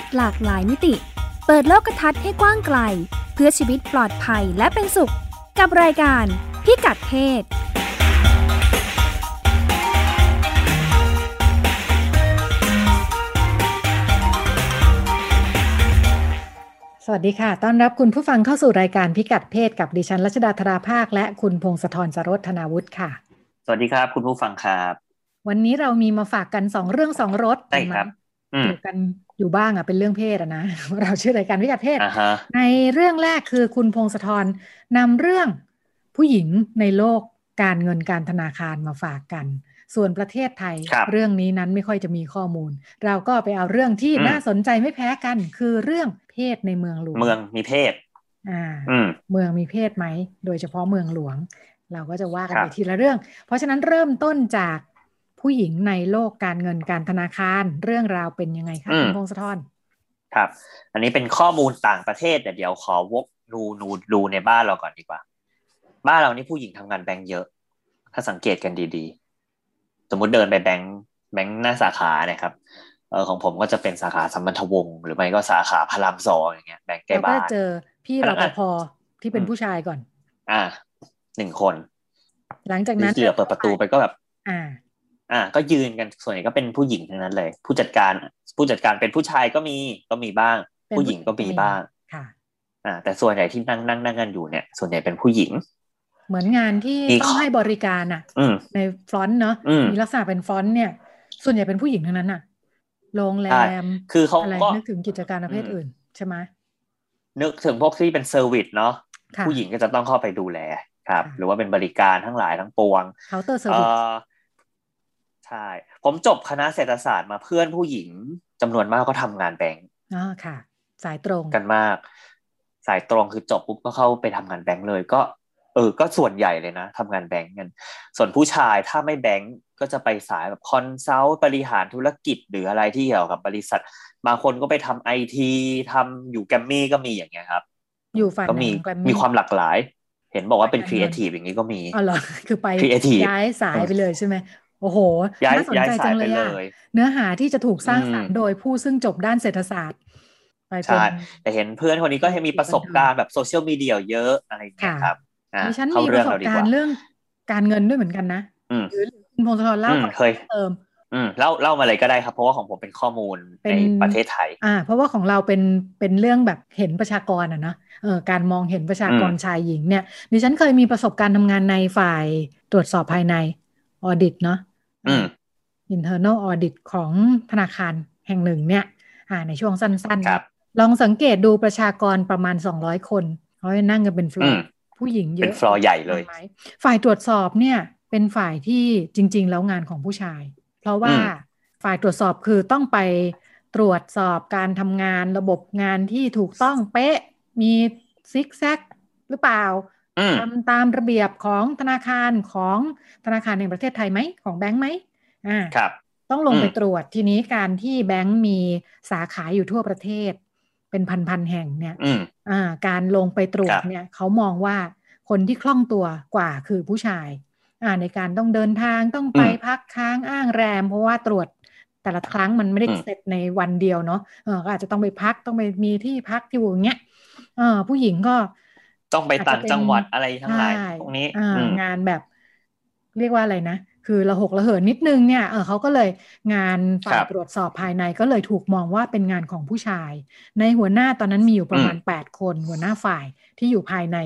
ศหลากหลายมิติ เปิดโลกทัศน์ให้กว้างไกล เพื่อชีวิตปลอดภัยและเป็นสุข กับรายการพิกัดเพศสวัสดีค่ะ ต้อนรับคุณผู้ฟังเข้าสู่รายการพิกัดเพศกับดิฉันรัชดาธราภาค และคุณพงศธรสรธนาวุฒิค่ะ สวัสดีครับ คุณผู้ฟังครับ วันนี้เรามีมาฝากกันสองเรื่องสองรสใช่ครับอืมเกี่ยวกัน อยู่บ้างอะเป็นเรื่องเพศอะนะเราชื่อรายการพิกัดเพศอ่าฮะในเรื่องแรกคือคุณพงศธรนำเรื่องผู้หญิงในโลกการเงินการธนาคารมาฝากกัน ส่วนประเทศไทยครับเรื่องนี้นั้นไม่ค่อยจะมีข้อมูล เราก็ไปเอาเรื่องที่อืมน่าสนใจไม่แพ้กัน คือเรื่องเพศในเมืองหลวง เมืองมีเพศอ่าอืมเมืองมีเพศไหม โดยเฉพาะเมืองหลวง เราก็จะว่ากันครับไปทีละเรื่อง เพราะฉะนั้นเริ่มต้นจาก ผู้หญิงในโลกการเงินการธนาคารเรื่องราวเป็นยังไงคะคุณพงศธรครับ อันนี้เป็นข้อมูลต่างประเทศแต่เดี๋ยวขอวกดูดูดูในบ้านเราก่อนดีกว่า บ้านเรานี่ผู้หญิงทำงานแบงก์เยอะ ถ้าสังเกตกันดีๆ สมมุติเดินไปแบงก์แบงก์หน้าสาขาเนี่ยครับเออของผมก็จะเป็นสาขาสัมพันธวงศ์หรือไม่ก็สาขาพระรามสองอย่างเงี้ยแบงก์ใกล้เราก็บ้าจะนเจอพี่พรนัปกงานภที่เป็นอืมผู้ชายก่อน อ่าหนึ่งคน หลังจากนั้นที่เหลือเปิดประตูไปก็แบบ อ่า อ่า ก็ยืนกันส่วนใหญ่ก็เป็นผู้หญิงทั้งนั้นเลย ผู้จัดการ ผู้จัดการเป็นผู้ชายก็มีก็มีบ้างเป็นผู้หญิงก็มีบ้างค่ะ อ่า แต่ส่วนใหญ่ที่นั่งนั่งนั่งกันอยู่เนี่ย ส่วนใหญ่เป็นผู้หญิง เหมือนงานที่มีต้อข้งอให้บริการอะอืมในฟรอนต์เนาะอืมมีลักษณะเป็นฟรอนต์เนี่ย ส่วนใหญ่เป็นผู้หญิงทั้งนั้นอะโรงแรมใช่คือเขาอะไรก็นึกถึงกิจการประเภทอืมอื่นใช่ไหมนึกถึงพวกที่เป็น service เนาะค่ะผู้หญิงก็จะต้องเข้าไปดูแลครับค่ะหรือว่าเป็นบริการทั้งหลายทั้งปวง counter service เออ ใช่ ผมจบคณะเศรษฐศาสตร์มาเพื่อนผู้หญิงจำนวนมากก็ทำงานแบงก์อ๋อค่ะ สายตรงกันมาก สายตรงคือจบปุ๊บก็เข้าไปทำงานแบงก์เลยก็เออ ก็ส่วนใหญ่เลยนะทำงานแบงก์กัน ส่วนผู้ชายถ้าไม่แบงก์ก็จะไปสายแบบคอนซัลท์บริหารธุรกิจหรืออะไรที่เกี่ยวกับบริษัท บางคนก็ไปทำไอทีทำอยู่แกรมมี่ก็มีอย่างเงี้ยครับ อยู่ฝ่ายก็ไหนมีของ Grammy มีความหลากหลาย เห็นบอกว่าเป็นฝ่ายครีการเอเงินทีฟอย่างนี้ก็มีอ๋อเหรอคือไป Creative ย้ายสายไปเลยใช่ไหม โอ้โหย้ายน่าสนย้ายใจสาจัยงไปเลยเลอะยเนื้อหาที่จะถูกสร้างอืมสรรค์โดยผู้ซึ่งจบด้านเศรษฐศาสตร์ไปเป็นใช่แต่เห็นเพื่อนคนนี้ก็ให้มีประสบการณ์แบบโซเชียลมีเดียเยอะอะไรอย่างเงี้ยค่ะครับอะดิฉันเข้ามีปเรื่อระงสบเราดีกากรว่าณ์เรื่องการเงินด้วยเหมือนกันนะอืมหรือคุณพงศธรเล่าอืมก่อนเคยเติมอืมเล่าเล่ามาเลยก็ได้ครับ เพราะว่าของผมเป็นข้อมูลเป็นในประเทศไทย อ่า เพราะว่าของเราเป็นเป็นเรื่องแบบเห็นประชากรอะเนอะเออการมองเห็นประชากรอืมชายหญิงเนี่ยดิฉันเคยมีประสบการณ์ทำงานในฝ่ายตรวจสอบภายในออดิตเนาะอืม internal audit ของธนาคารแห่งหนึ่งเนี่ยอ่าในช่วงสั้นครับๆลองสังเกตดูประชากรประมาณ 200 คนเขาจะนั่งกันเป็นฟลออืร์มผู้หญิงเยเป็อะนฟลอร์ใหญ่เลยไหมฝ่ายตรวจสอบเนี่ยเป็นฝ่ายที่จริง ๆ แล้วงานของผู้ชาย เพราะว่าอืมฝ่ายตรวจสอบคือต้องไปตรวจสอบการทำงานระบบงานที่ถูกต้องเป๊ะมีซิกแซกหรือเปล่าอืม ทำตามระเบียบของธนาคารของธนาคารแห่งประเทศไทยไหมของแบงค์ไหมอ่าครับ ต้องลงอืมไปตรวจทีนี้การที่แบงค์มีสาขาอยู่ทั่วประเทศ เป็นพันๆแห่งเนี่ยอืมอ่าการลงไปตรวจครับเนี่ยเขามองว่าคนที่คล่องตัวกว่าคือผู้ชายอ่าในการต้องเดินทางต้องไปพักค้างอ้างแรม เพราะว่าตรวจแต่ละครั้งมันไม่ได้เสร็จในวันเดียวเนาะเออก็อาจจะต้องไปพักต้องไปมีที่พักอยู่อย่างเงี้ยเออผู้หญิงก็ ต้องไปต่างจังหวัดอะไรทั้งหลายใช่พวกนี้อ่าอืมงานแบบ เรียกว่าอะไรนะ คือระหกระเหินนิดนึงเนี่ยเออเขาก็เลยงานฝ่ายตรวจสอบภายในก็เลยถูกมองว่าเป็นงานของผู้ชาย ในหัวหน้าตอนนั้นมีอยู่ประมาณแปดคน หัวหน้าฝ่ายที่อยู่ภายใน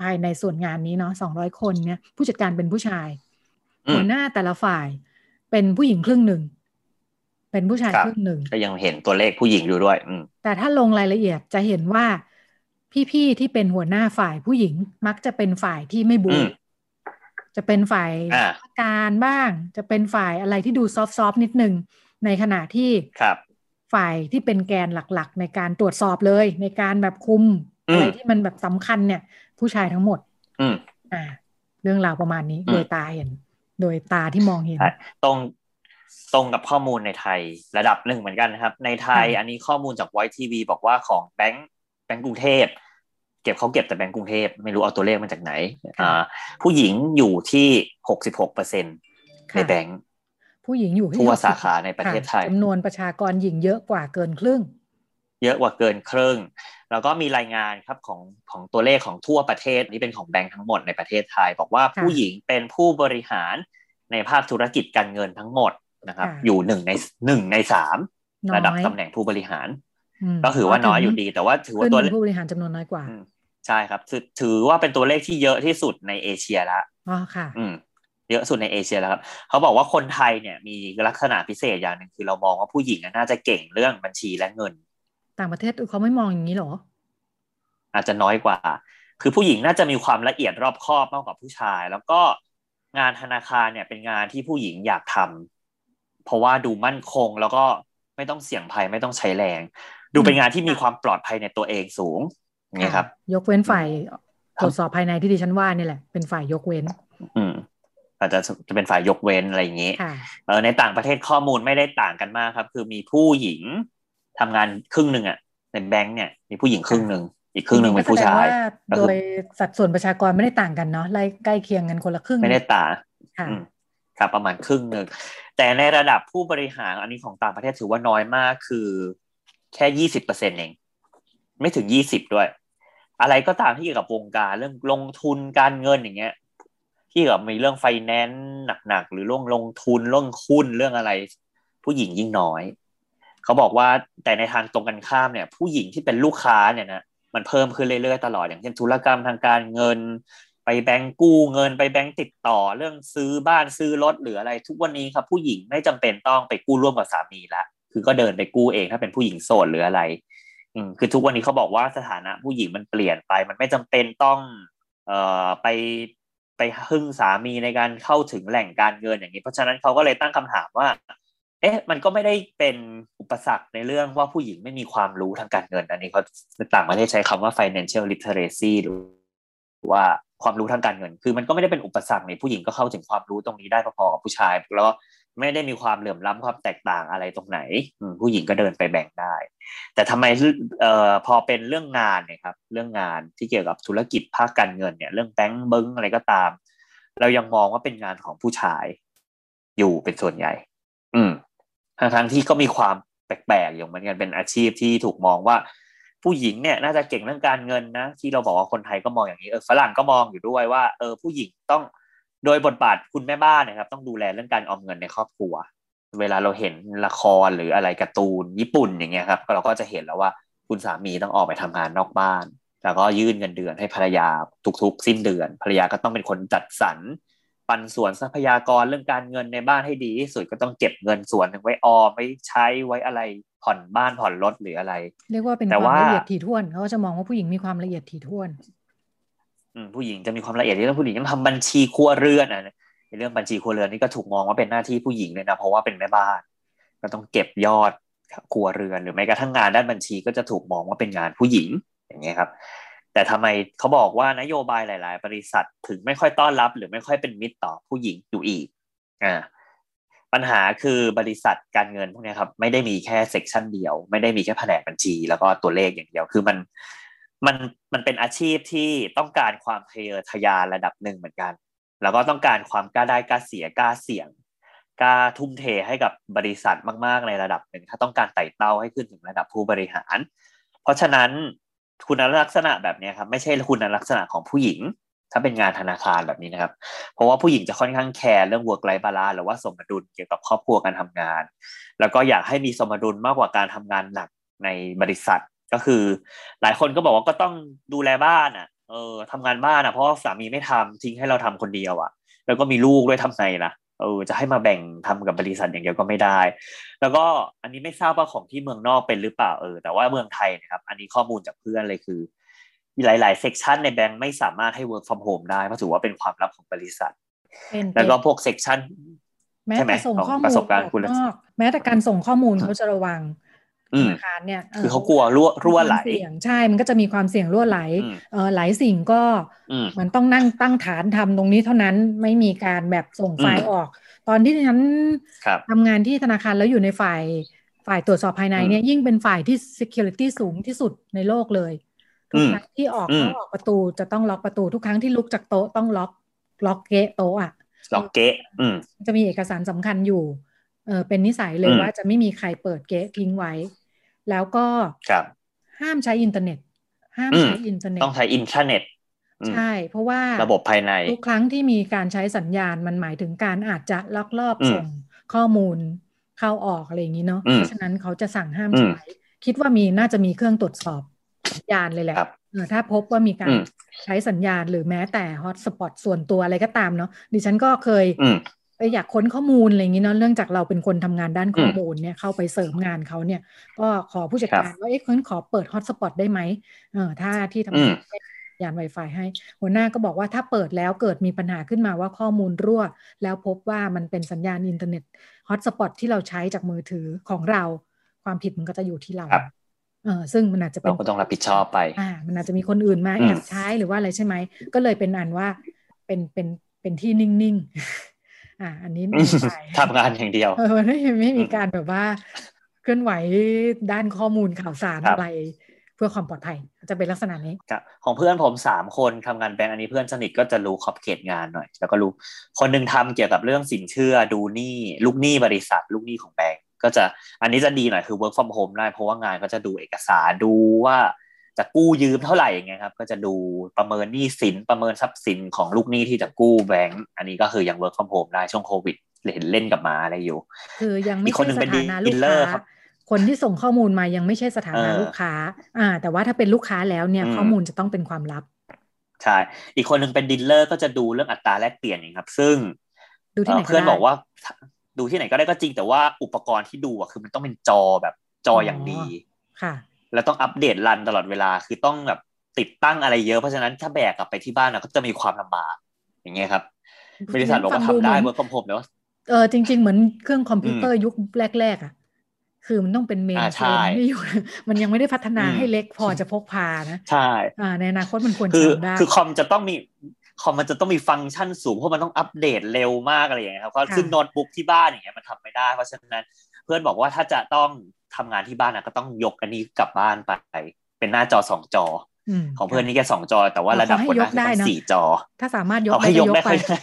ภายในส่วนงานนี้เนาะสองร้อยคนเนี่ยผู้จัดการเป็นผู้ชายอืมหัวหน้าแต่ละฝ่ายเป็นผู้หญิงครึ่งหนึ่งเป็นผู้ชายครับครึ่งหนึ่งก็ยังเห็นตัวเลขผู้หญิงอยู่ด้วยอืมแต่ถ้าลงรายละเอียดจะเห็นว่า พี่ๆที่เป็นหัวหน้าฝ่ายผู้หญิงมักจะเป็นฝ่ายที่ไม่บูอืมจะเป็นฝ่ายอ่าราชการบ้าง จะเป็นฝ่ายอะไรที่ดูซอฟต์ๆนิดนึง ในขณะที่ครับ ฝ่ายที่เป็นแกนหลักๆ ในการตรวจสอบเลย ในการแบบคุมอืมอะไรที่มันแบบสำคัญเนี่ย ผู้ชายทั้งหมด อืมอ่า เรื่องราวประมาณนี้อืมโดยตาเห็น โดยตาที่มองเห็นใช่ตรงตรงกับข้อมูลในไทยระดับหนึ่งเหมือนกันนะครับ ในไทยค่ะอันนี้ข้อมูลจากไวทีวีบอกว่าของแบงก์ แบงก์กรุงเทพเก็บเขาเก็บแต่แบงก์กรุงเทพไม่รู้เอาตัวเลขมาจากไหนอ่าผู้หญิงอยู่ที่หกสิบหกเปอร์เซ็นในแบงก์ผู้หญิงอยู่ที่ทั่ว60สาขาในประเทศไทยค่จำนวนประชากรหญิงเยอะกว่าเกินครึ่ง เยอะกว่าเกินครึ่ง แล้วก็มีรายงานครับของของตัวเลขของทั่วประเทศนี่เป็นของแบงค์ทั้งหมดในประเทศไทย บอกว่าผู้หญิงเป็นผู้บริหารในภาคธุรกิจการเงินทั้งหมดนะครับ อยู่หนึ่งในหนึ่งในสามระดับตำแหน่งผู้บริหาร ก็ถือว่าน้อยอยู่ดี แต่ว่าถือว่าตัวเลขผู้บริหารจำนวนน้อยกว่าใช่ครับถือว่าเป็นตัวเลขที่เยอะที่สุดในเอเชียละอ๋อค่ะ อืมเยอะสุดในเอเชียแล้วครับ เขาบอกว่าคนไทยเนี่ยมีลักษณะพิเศษอย่างหนึ่งคือเรามองว่าผู้หญิงน่าจะเก่งเรื่องบัญชีและเงิน ต่างประเทศเขาไม่มองอย่างนี้หรอ อาจจะน้อยกว่า คือผู้หญิงน่าจะมีความละเอียดรอบคอบมากกว่าผู้ชาย แล้วก็งานธนาคารเนี่ยเป็นงานที่ผู้หญิงอยากทำเพราะว่าดูมั่นคงแล้วก็ไม่ต้องเสี่ยงภัยไม่ต้องใช้แรง ดูเป็นงานที่มีความปลอดภัยในตัวเองสูงนี่ครับ ยกเว้นฝ่ายตรวจสอบภายในที่ดิฉันว่านี่แหละ เป็นฝ่ายยกเว้น อืมอาจจะจะเป็นฝ่ายยกเว้นอะไรอย่างนี้เออในต่างประเทศข้อมูลไม่ได้ต่างกันมากครับ คือมีผู้หญิงทำงานครึ่งหนึ่งอะในแบงค์เนี่ย มีผู้หญิงครึ่งหนึ่งอีกครึ่งหนึ่งเป็นผู้ชายโดยสัดส่วนประชากรไม่ได้ต่างกันเนาะไล่ใกล้เคียงกันคนละครึ่งไม่ได้ต่างครับประมาณครึ่งหนึ่งแต่ในระดับผู้บริหารอันนี้ของต่างประเทศถือว่าน้อยมากคือ แค่ยี่สิบเปอร์เซ็นเอง ไม่ถึงยี่สิบด้วย อะไรก็ตามที่เกี่ยวกับวงการเรื่องลงทุนการเงินอย่างเงี้ย ที่แบบมีเรื่องไฟแนนซ์หนักๆหรือเรื่องลงทุนเรื่องหุ้นเรื่องอะไร ผู้หญิงยิ่งน้อย เขาบอกว่าแต่ในทางตรงกันข้ามเนี่ย ผู้หญิงที่เป็นลูกค้าเนี่ยนะมันเพิ่มขึ้นเรื่อยๆตลอดอย่างเช่นธุรกรรมทางการเงิน ไปแบงก์กู้เงิน ไปแบงก์ติดต่อเรื่องซื้อบ้านซื้อรถหรืออะไร ทุกวันนี้ครับผู้หญิงไม่จำเป็นต้องไปกู้ร่วมกับสามีละ คือก็เดินไปกู้เองถ้าเป็นผู้หญิงโสดหรืออะไร อืมคือทุกวันนี้เขาบอกว่าสถานะผู้หญิงมันเปลี่ยนไป มันไม่จำเป็นต้องเอ่อไปไปพึ่งสามีในการเข้าถึงแหล่งการเงินอย่างนี้ เพราะฉะนั้นเขาก็เลยตั้งคำถามว่า เอ๊ะ มันก็ไม่ได้เป็นอุปสรรคในเรื่องว่าผู้หญิงไม่มีความรู้ทางการเงิน อันนี้เขาต่างประเทศใช้คำว่า financial literacy หรือว่าความรู้ทางการเงิน คือมันก็ไม่ได้เป็นอุปสรรคในผู้หญิงก็เข้าถึงความรู้ตรงนี้ได้พอๆกับผู้ชาย แล้ว ไม่ได้มีความเหลื่อมล้ำความแตกต่างอะไรตรงไหนผู้หญิงก็เดินไปแบ่งได้ แต่ทำไมเอ่อพอเป็นเรื่องงานเนี่ยครับ เรื่องงานที่เกี่ยวกับธุรกิจภาคการเงินเนี่ย เรื่องแบงก์เบิ้งอะไรก็ตาม เรายังมองว่าเป็นงานของผู้ชายอยู่เป็นส่วนใหญ่ อืมทั้งทั้งที่ก็มีความแปลกๆอยู่เหมือนกันเป็นอาชีพที่ถูกมองว่า ผู้หญิงเนี่ยน่าจะเก่งเรื่องการเงินนะที่เราบอกว่าคนไทยก็มองอย่างนี้เออฝรั่งก็มองอยู่ด้วยว่าเออผู้หญิงต้อง โดยบทบาทคุณแม่บ้านนะครับ ต้องดูแลเรื่องการออมเงินในครอบครัว เวลาเราเห็นละครหรืออะไรการ์ตูนญี่ปุ่นอย่างเงี้ยครับเราก็จะเห็นแล้วว่าคุณสามีต้องออกไปทำงานนอกบ้าน แล้วก็ยื่นเงินเดือนให้ภรรยาทุกๆ สิ้นเดือน ภรรยาก็ต้องเป็นคนจัดสรรปันส่วนทรัพยากรเรื่องการเงินในบ้านให้ดีที่สุดก็ต้องเก็บเงินส่วนหนึ่งไว้ออมไว้ใช้ไว้อะไรผ่อนบ้านผ่อนรถหรืออะไร เรียกว่าเป็นความละเอียดถี่ถ้วนเขาจะมองว่าผู้หญิงมีความละเอียดถี่ถ้วน ผู้หญิงจะมีความละเอียดที่เรื่องผู้หญิงต้องทำบัญชีครัวเรือนอะในเรื่องบัญชีครัวเรือนนี่ก็ถูกมองว่าเป็นหน้าที่ผู้หญิงเลยนะเพราะว่าเป็นแม่บ้าน ก็ต้องเก็บยอดครัวเรือนหรือแม้กระทั่งงานด้านบัญชีก็จะถูกมองว่าเป็นงานผู้หญิงอย่างเงี้ยครับแต่ทำไมเขาบอกว่านโยบายหลาย ๆ บริษัทถึงไม่ค่อยต้อนรับ หรือไม่ค่อยเป็นมิตรต่อผู้หญิงอยู่อีกอ่าปัญหาคือบริษัทการเงินพวกนี้ครับไม่ได้มีแค่เซกชันเดียว ไม่ได้มีแค่แผนกบัญชี แล้วก็ตัวเลขอย่างเดียวคือมัน มันมันเป็นอาชีพที่ต้องการความทะเยอทะยานระดับหนึ่งเหมือนกัน แล้วก็ต้องการความกล้าได้กล้าเสียกล้าเสี่ยงกล้าทุ่มเทให้กับบริษัทมากๆในระดับหนึ่งถ้าต้องการไต่เต้าให้ขึ้นถึงระดับผู้บริหาร เพราะฉะนั้นคุณลักษณะแบบนี้ครับไม่ใช่คุณลักษณะของผู้หญิง ถ้าเป็นงานธนาคารแบบนี้นะครับ เพราะว่าผู้หญิงจะค่อนข้างแคร์เรื่อง work life balance หรือว่าสมดุลเกี่ยวกับครอบครัวการทำงาน แล้วก็อยากให้มีสมดุลมากกว่าการทำงานหนักในบริษัท ก็คือ หลายคนก็บอกว่าก็ต้องดูแลบ้านอะ เออทำงานบ้านอะเพราะสามีไม่ทำทิ้งให้เราทำคนเดียวอะ แล้วก็มีลูกด้วยทำไงล่ะเออจะให้มาแบ่งทำกับบริษัทอย่างเดียวก็ไม่ได้ แล้วก็อันนี้ไม่ทราบว่าของที่เมืองนอกเป็นหรือเปล่าเออแต่ว่าเมืองไทยนะครับ อันนี้ข้อมูลจากเพื่อนเลยคือมีหลาย ๆ section ในแบงค์ไม่สามารถให้ work from home ได้เพราะถือว่าเป็นความลับของบริษัท แล้วก็พวก section แม้แต่ส่งข้อมูลประสบการณ์คุณแม้แต่การส่งข้อมูลเขาจะระวัง ธนาคารเนี่ยคือเขากลัวรั่วรั่วไหลใช่มันก็จะมีความเสี่ยงรั่วไหลเออหลายสิ่งก็มันต้องนั่งตั้งฐานทำตรงนี้เท่านั้นไม่มีการแบบส่งไฟล์ออก ตอนที่ฉันทำงานที่ธนาคารแล้วอยู่ในฝ่ายฝ่ายตรวจสอบภายในเนี่ยยิ่งเป็นฝ่ายที่ security สูงที่สุดในโลกเลยทุกครั้งที่ออกเข้าออกประตูจะต้องล็อกประตูทุกครั้งที่ลุกจากโต๊ะต้องล็อกล็อกเก๊ะโต๊ะอะล็อกเก๊ะจะมีเอกสารสำคัญอยู่เออเป็นนิสัยเลยว่าจะไม่มีใครเปิดเก๊ะทิ้งไว้ แล้วก็ครับห้ามใช้อินเทอร์เน็ต ห้ามใช้อินเทอร์เน็ต ต้องใช้อินเทอร์เน็ตอืมใช่ เพราะว่าระบบภายใน ทุกครั้งที่มีการใช้สัญญาณมันหมายถึงการอาจจะลักลอบอืมส่งข้อมูลเข้าออกอะไรอย่างนี้เนาะอืมเพราะฉะนั้นเขาจะสั่งห้ามอืมใช้ คิดว่ามีน่าจะมีเครื่องตรวจสอบสัญญาณเลยแหละครับเออถ้าพบว่ามีการอืมใช้สัญญาณหรือแม้แต่ hotspot ส่วนตัวอะไรก็ตามเนาะดิฉันก็เคย อืมเอออยากค้นข้อมูลอะไรอย่างนี้เนาะเนื่องจากเราเป็นคนทำงานด้านข้ออืมเนี่ยเข้าไปเสริมงานเขาเนี่ยก็ขอผู้จัดครับการว่าเอ๊ะคนขอเปิดฮอตสปอตได้ไหมเออถ้าที่ทำอืงามนไม่ยาน Wi-Fi ให้ หัวหน้าก็บอกว่าถ้าเปิดแล้วเกิดมีปัญหาขึ้นมาว่าข้อมูลรั่ว แล้วพบว่ามันเป็นสัญญาณอินเทอร์เน็ตฮอตสปอตที่เราใช้จากมือถือของเรา ความผิดมันก็จะอยู่ที่เราครับเออซึ่งมันอาจจะเป็เรานก็ต้องรับผิดชอบไปอ่ามันอาจจะมีคนอื่นมาอืแอมบใช้หรือว่าอะไรใช่ไหมก็เลยเป็นอันว่าเป็นเป็นเป็นที่นิ่งๆ อ่าอันนี้อืไม่มไปทำงานอย่างเดียวเออไม่ไม่มีอืมการแบบว่า เคลื่อนไหวด้านข้อมูลข่าวสารครับอะไร เพื่อความปลอดภัยจะเป็นลักษณะนี้ครับของเพื่อนผมสามคนทำงานแบงก์อันนี้เพื่อนสนิทก็จะรู้ขอบเขตงานหน่อย แล้วก็รู้คนหนึ่งทำเกี่ยวกับเรื่องสินเชื่อดูหนี้ลูกหนี้บริษัท ลูกหนี้ของแบงก์ก็จะอันนี้จะดีหน่อยคือ work from home ได้เพราะว่างานก็จะดูเอกสารดูว่า จะกู้ยืมเท่าไหร่อย่างเงี้ยครับ ก็จะดูประเมินหนี้สินประเมินทรัพย์สินของลูกหนี้ที่จะกู้แบงก์อันนี้ก็คือยัง work from home ได้ช่วงโควิดเห็นเล่นกับหมาอะไรอยู่ คือยังอีไม่กคนใช่หนึ่งสเป็นถานะลูก dealer ค้าครับคนที่ส่งข้อมูลมายังไม่ใช่สถานะเออลูกค้า อ่า แต่ว่าถ้าเป็นลูกค้าแล้วเนี่ยอืมข้อมูลจะต้องเป็นความลับใช่อีกคนหนึ่งเป็นดีลเลอร์ก็จะดูเรื่องอัตราแลกเปลี่ยนอย่างครับ ซึ่งดูที่ไหนเอ่อเพื่อนก็ได้บอกว่า ดูที่ไหนก็ได้ก็จริง แต่ว่าอุปกรณ์ที่ดูอะคือมันต้องเป็นจอแบบจออย่างดีค่ะ แล้วต้องอัปเดตรันตลอดเวลา คือต้องแบบติดตั้งอะไรเยอะ เพราะฉะนั้นถ้าแบกกลับไปที่บ้านอะก็จะมีความลำบาก อย่างเงี้ยครับบริษัทบอกว่าฟังดูทำได้เหมืเมื่อนอคอมผมแต่ว่าเออจริง ๆ เหมือนเครื่องคอมพิวเตอร์ยุคแรก ๆ อะ คือมันต้องเป็นเมนอ่าเฟใช่รมไม่อยู่ มันยังไม่ได้พัฒนาอืมให้เล็กพอจะพกพานะใช่อ่าในอนาคตมันควรคืจะอทำได้คือคอมจะต้องมีคอมมันจะต้องมีฟังก์ชันสูงเพราะมันต้องอัปเดตเร็วมากอะไรอย่างเงี้ยครับก็ค่ะซึ่งโน้ตบุ๊กที่บ้านอย่างเงี้ยมันทำไม่ได้ เพราะฉะนั้นเพื่อนบอกว่าถ้าจะต้องทำงานที่บ้านนะก็ต้องยกอันนี้กลับบ้านไป เป็นหน้าจอสองจอมของเพื่อนนี่แค่สองจอ แต่ว่าอ๋อระดับเขาให้คนยนั้กนได้ต้องเนอะสี่จอ ถ้าสามารถยกเอาได้ให้ยก็กยกได้ไปค่อยได้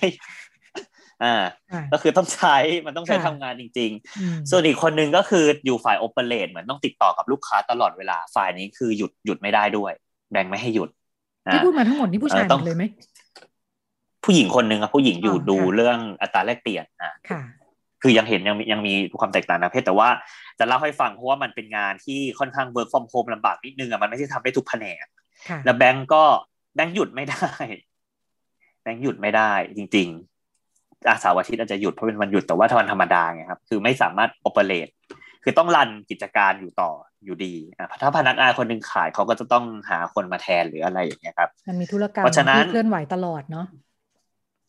อ่าอ่า ก็คือต้องใช้มันต้องใช้ค่ะทำงานจริงอืมๆส่วนอีกคนนึงก็คืออยู่ฝ่ายโอเปเรตเหมือนต้องติดต่อกับลูกค้าตลอดเวลาฝ่ายนี้คือหยุดหยุดไม่ได้ด้วย แบ่งไม่ให้หยุดอ่าที่พูดมาทั้งหมดนี่ผู้ชายเออหต้มองดเลยไหมผู้หญิงคนหนึ่งครับผู้หญิงอยู่อ๋อดูค่ะเรื่องอัตราแลกเปลี่ยนอะ ค่ะคือยังเห็นยังมียังมีความแตกต่างทางเพศแต่ว่าจะเล่าให้ฟังเพราะว่ามันเป็นงานที่ค่อนข้าง work from home ลำบากนิดนึงอะมันไม่ใช่ทำได้ทุกแผนกค่ะแล้วแบงก์ก็แบงก์หยุดไม่ได้ แบงก์หยุดไม่ได้จริง ๆ อาเสาร์อาทิตย์อาจจะหยุดเพราะเป็นวันหยุดแต่ว่าถ้าวันธรรมดาไงครับคือไม่สามารถโอเปเรตคือต้องรันกิจการอยู่ต่ออยู่ดีอะถ้าพนักงานคนหนึ่งขายเขาก็จะต้องหาคนมาแทนหรืออะไรอย่างเงี้ยครับ มันมีธุรกรรมเพราะฉะนั้นที่เคลื่อนไหวตลอดเนาะ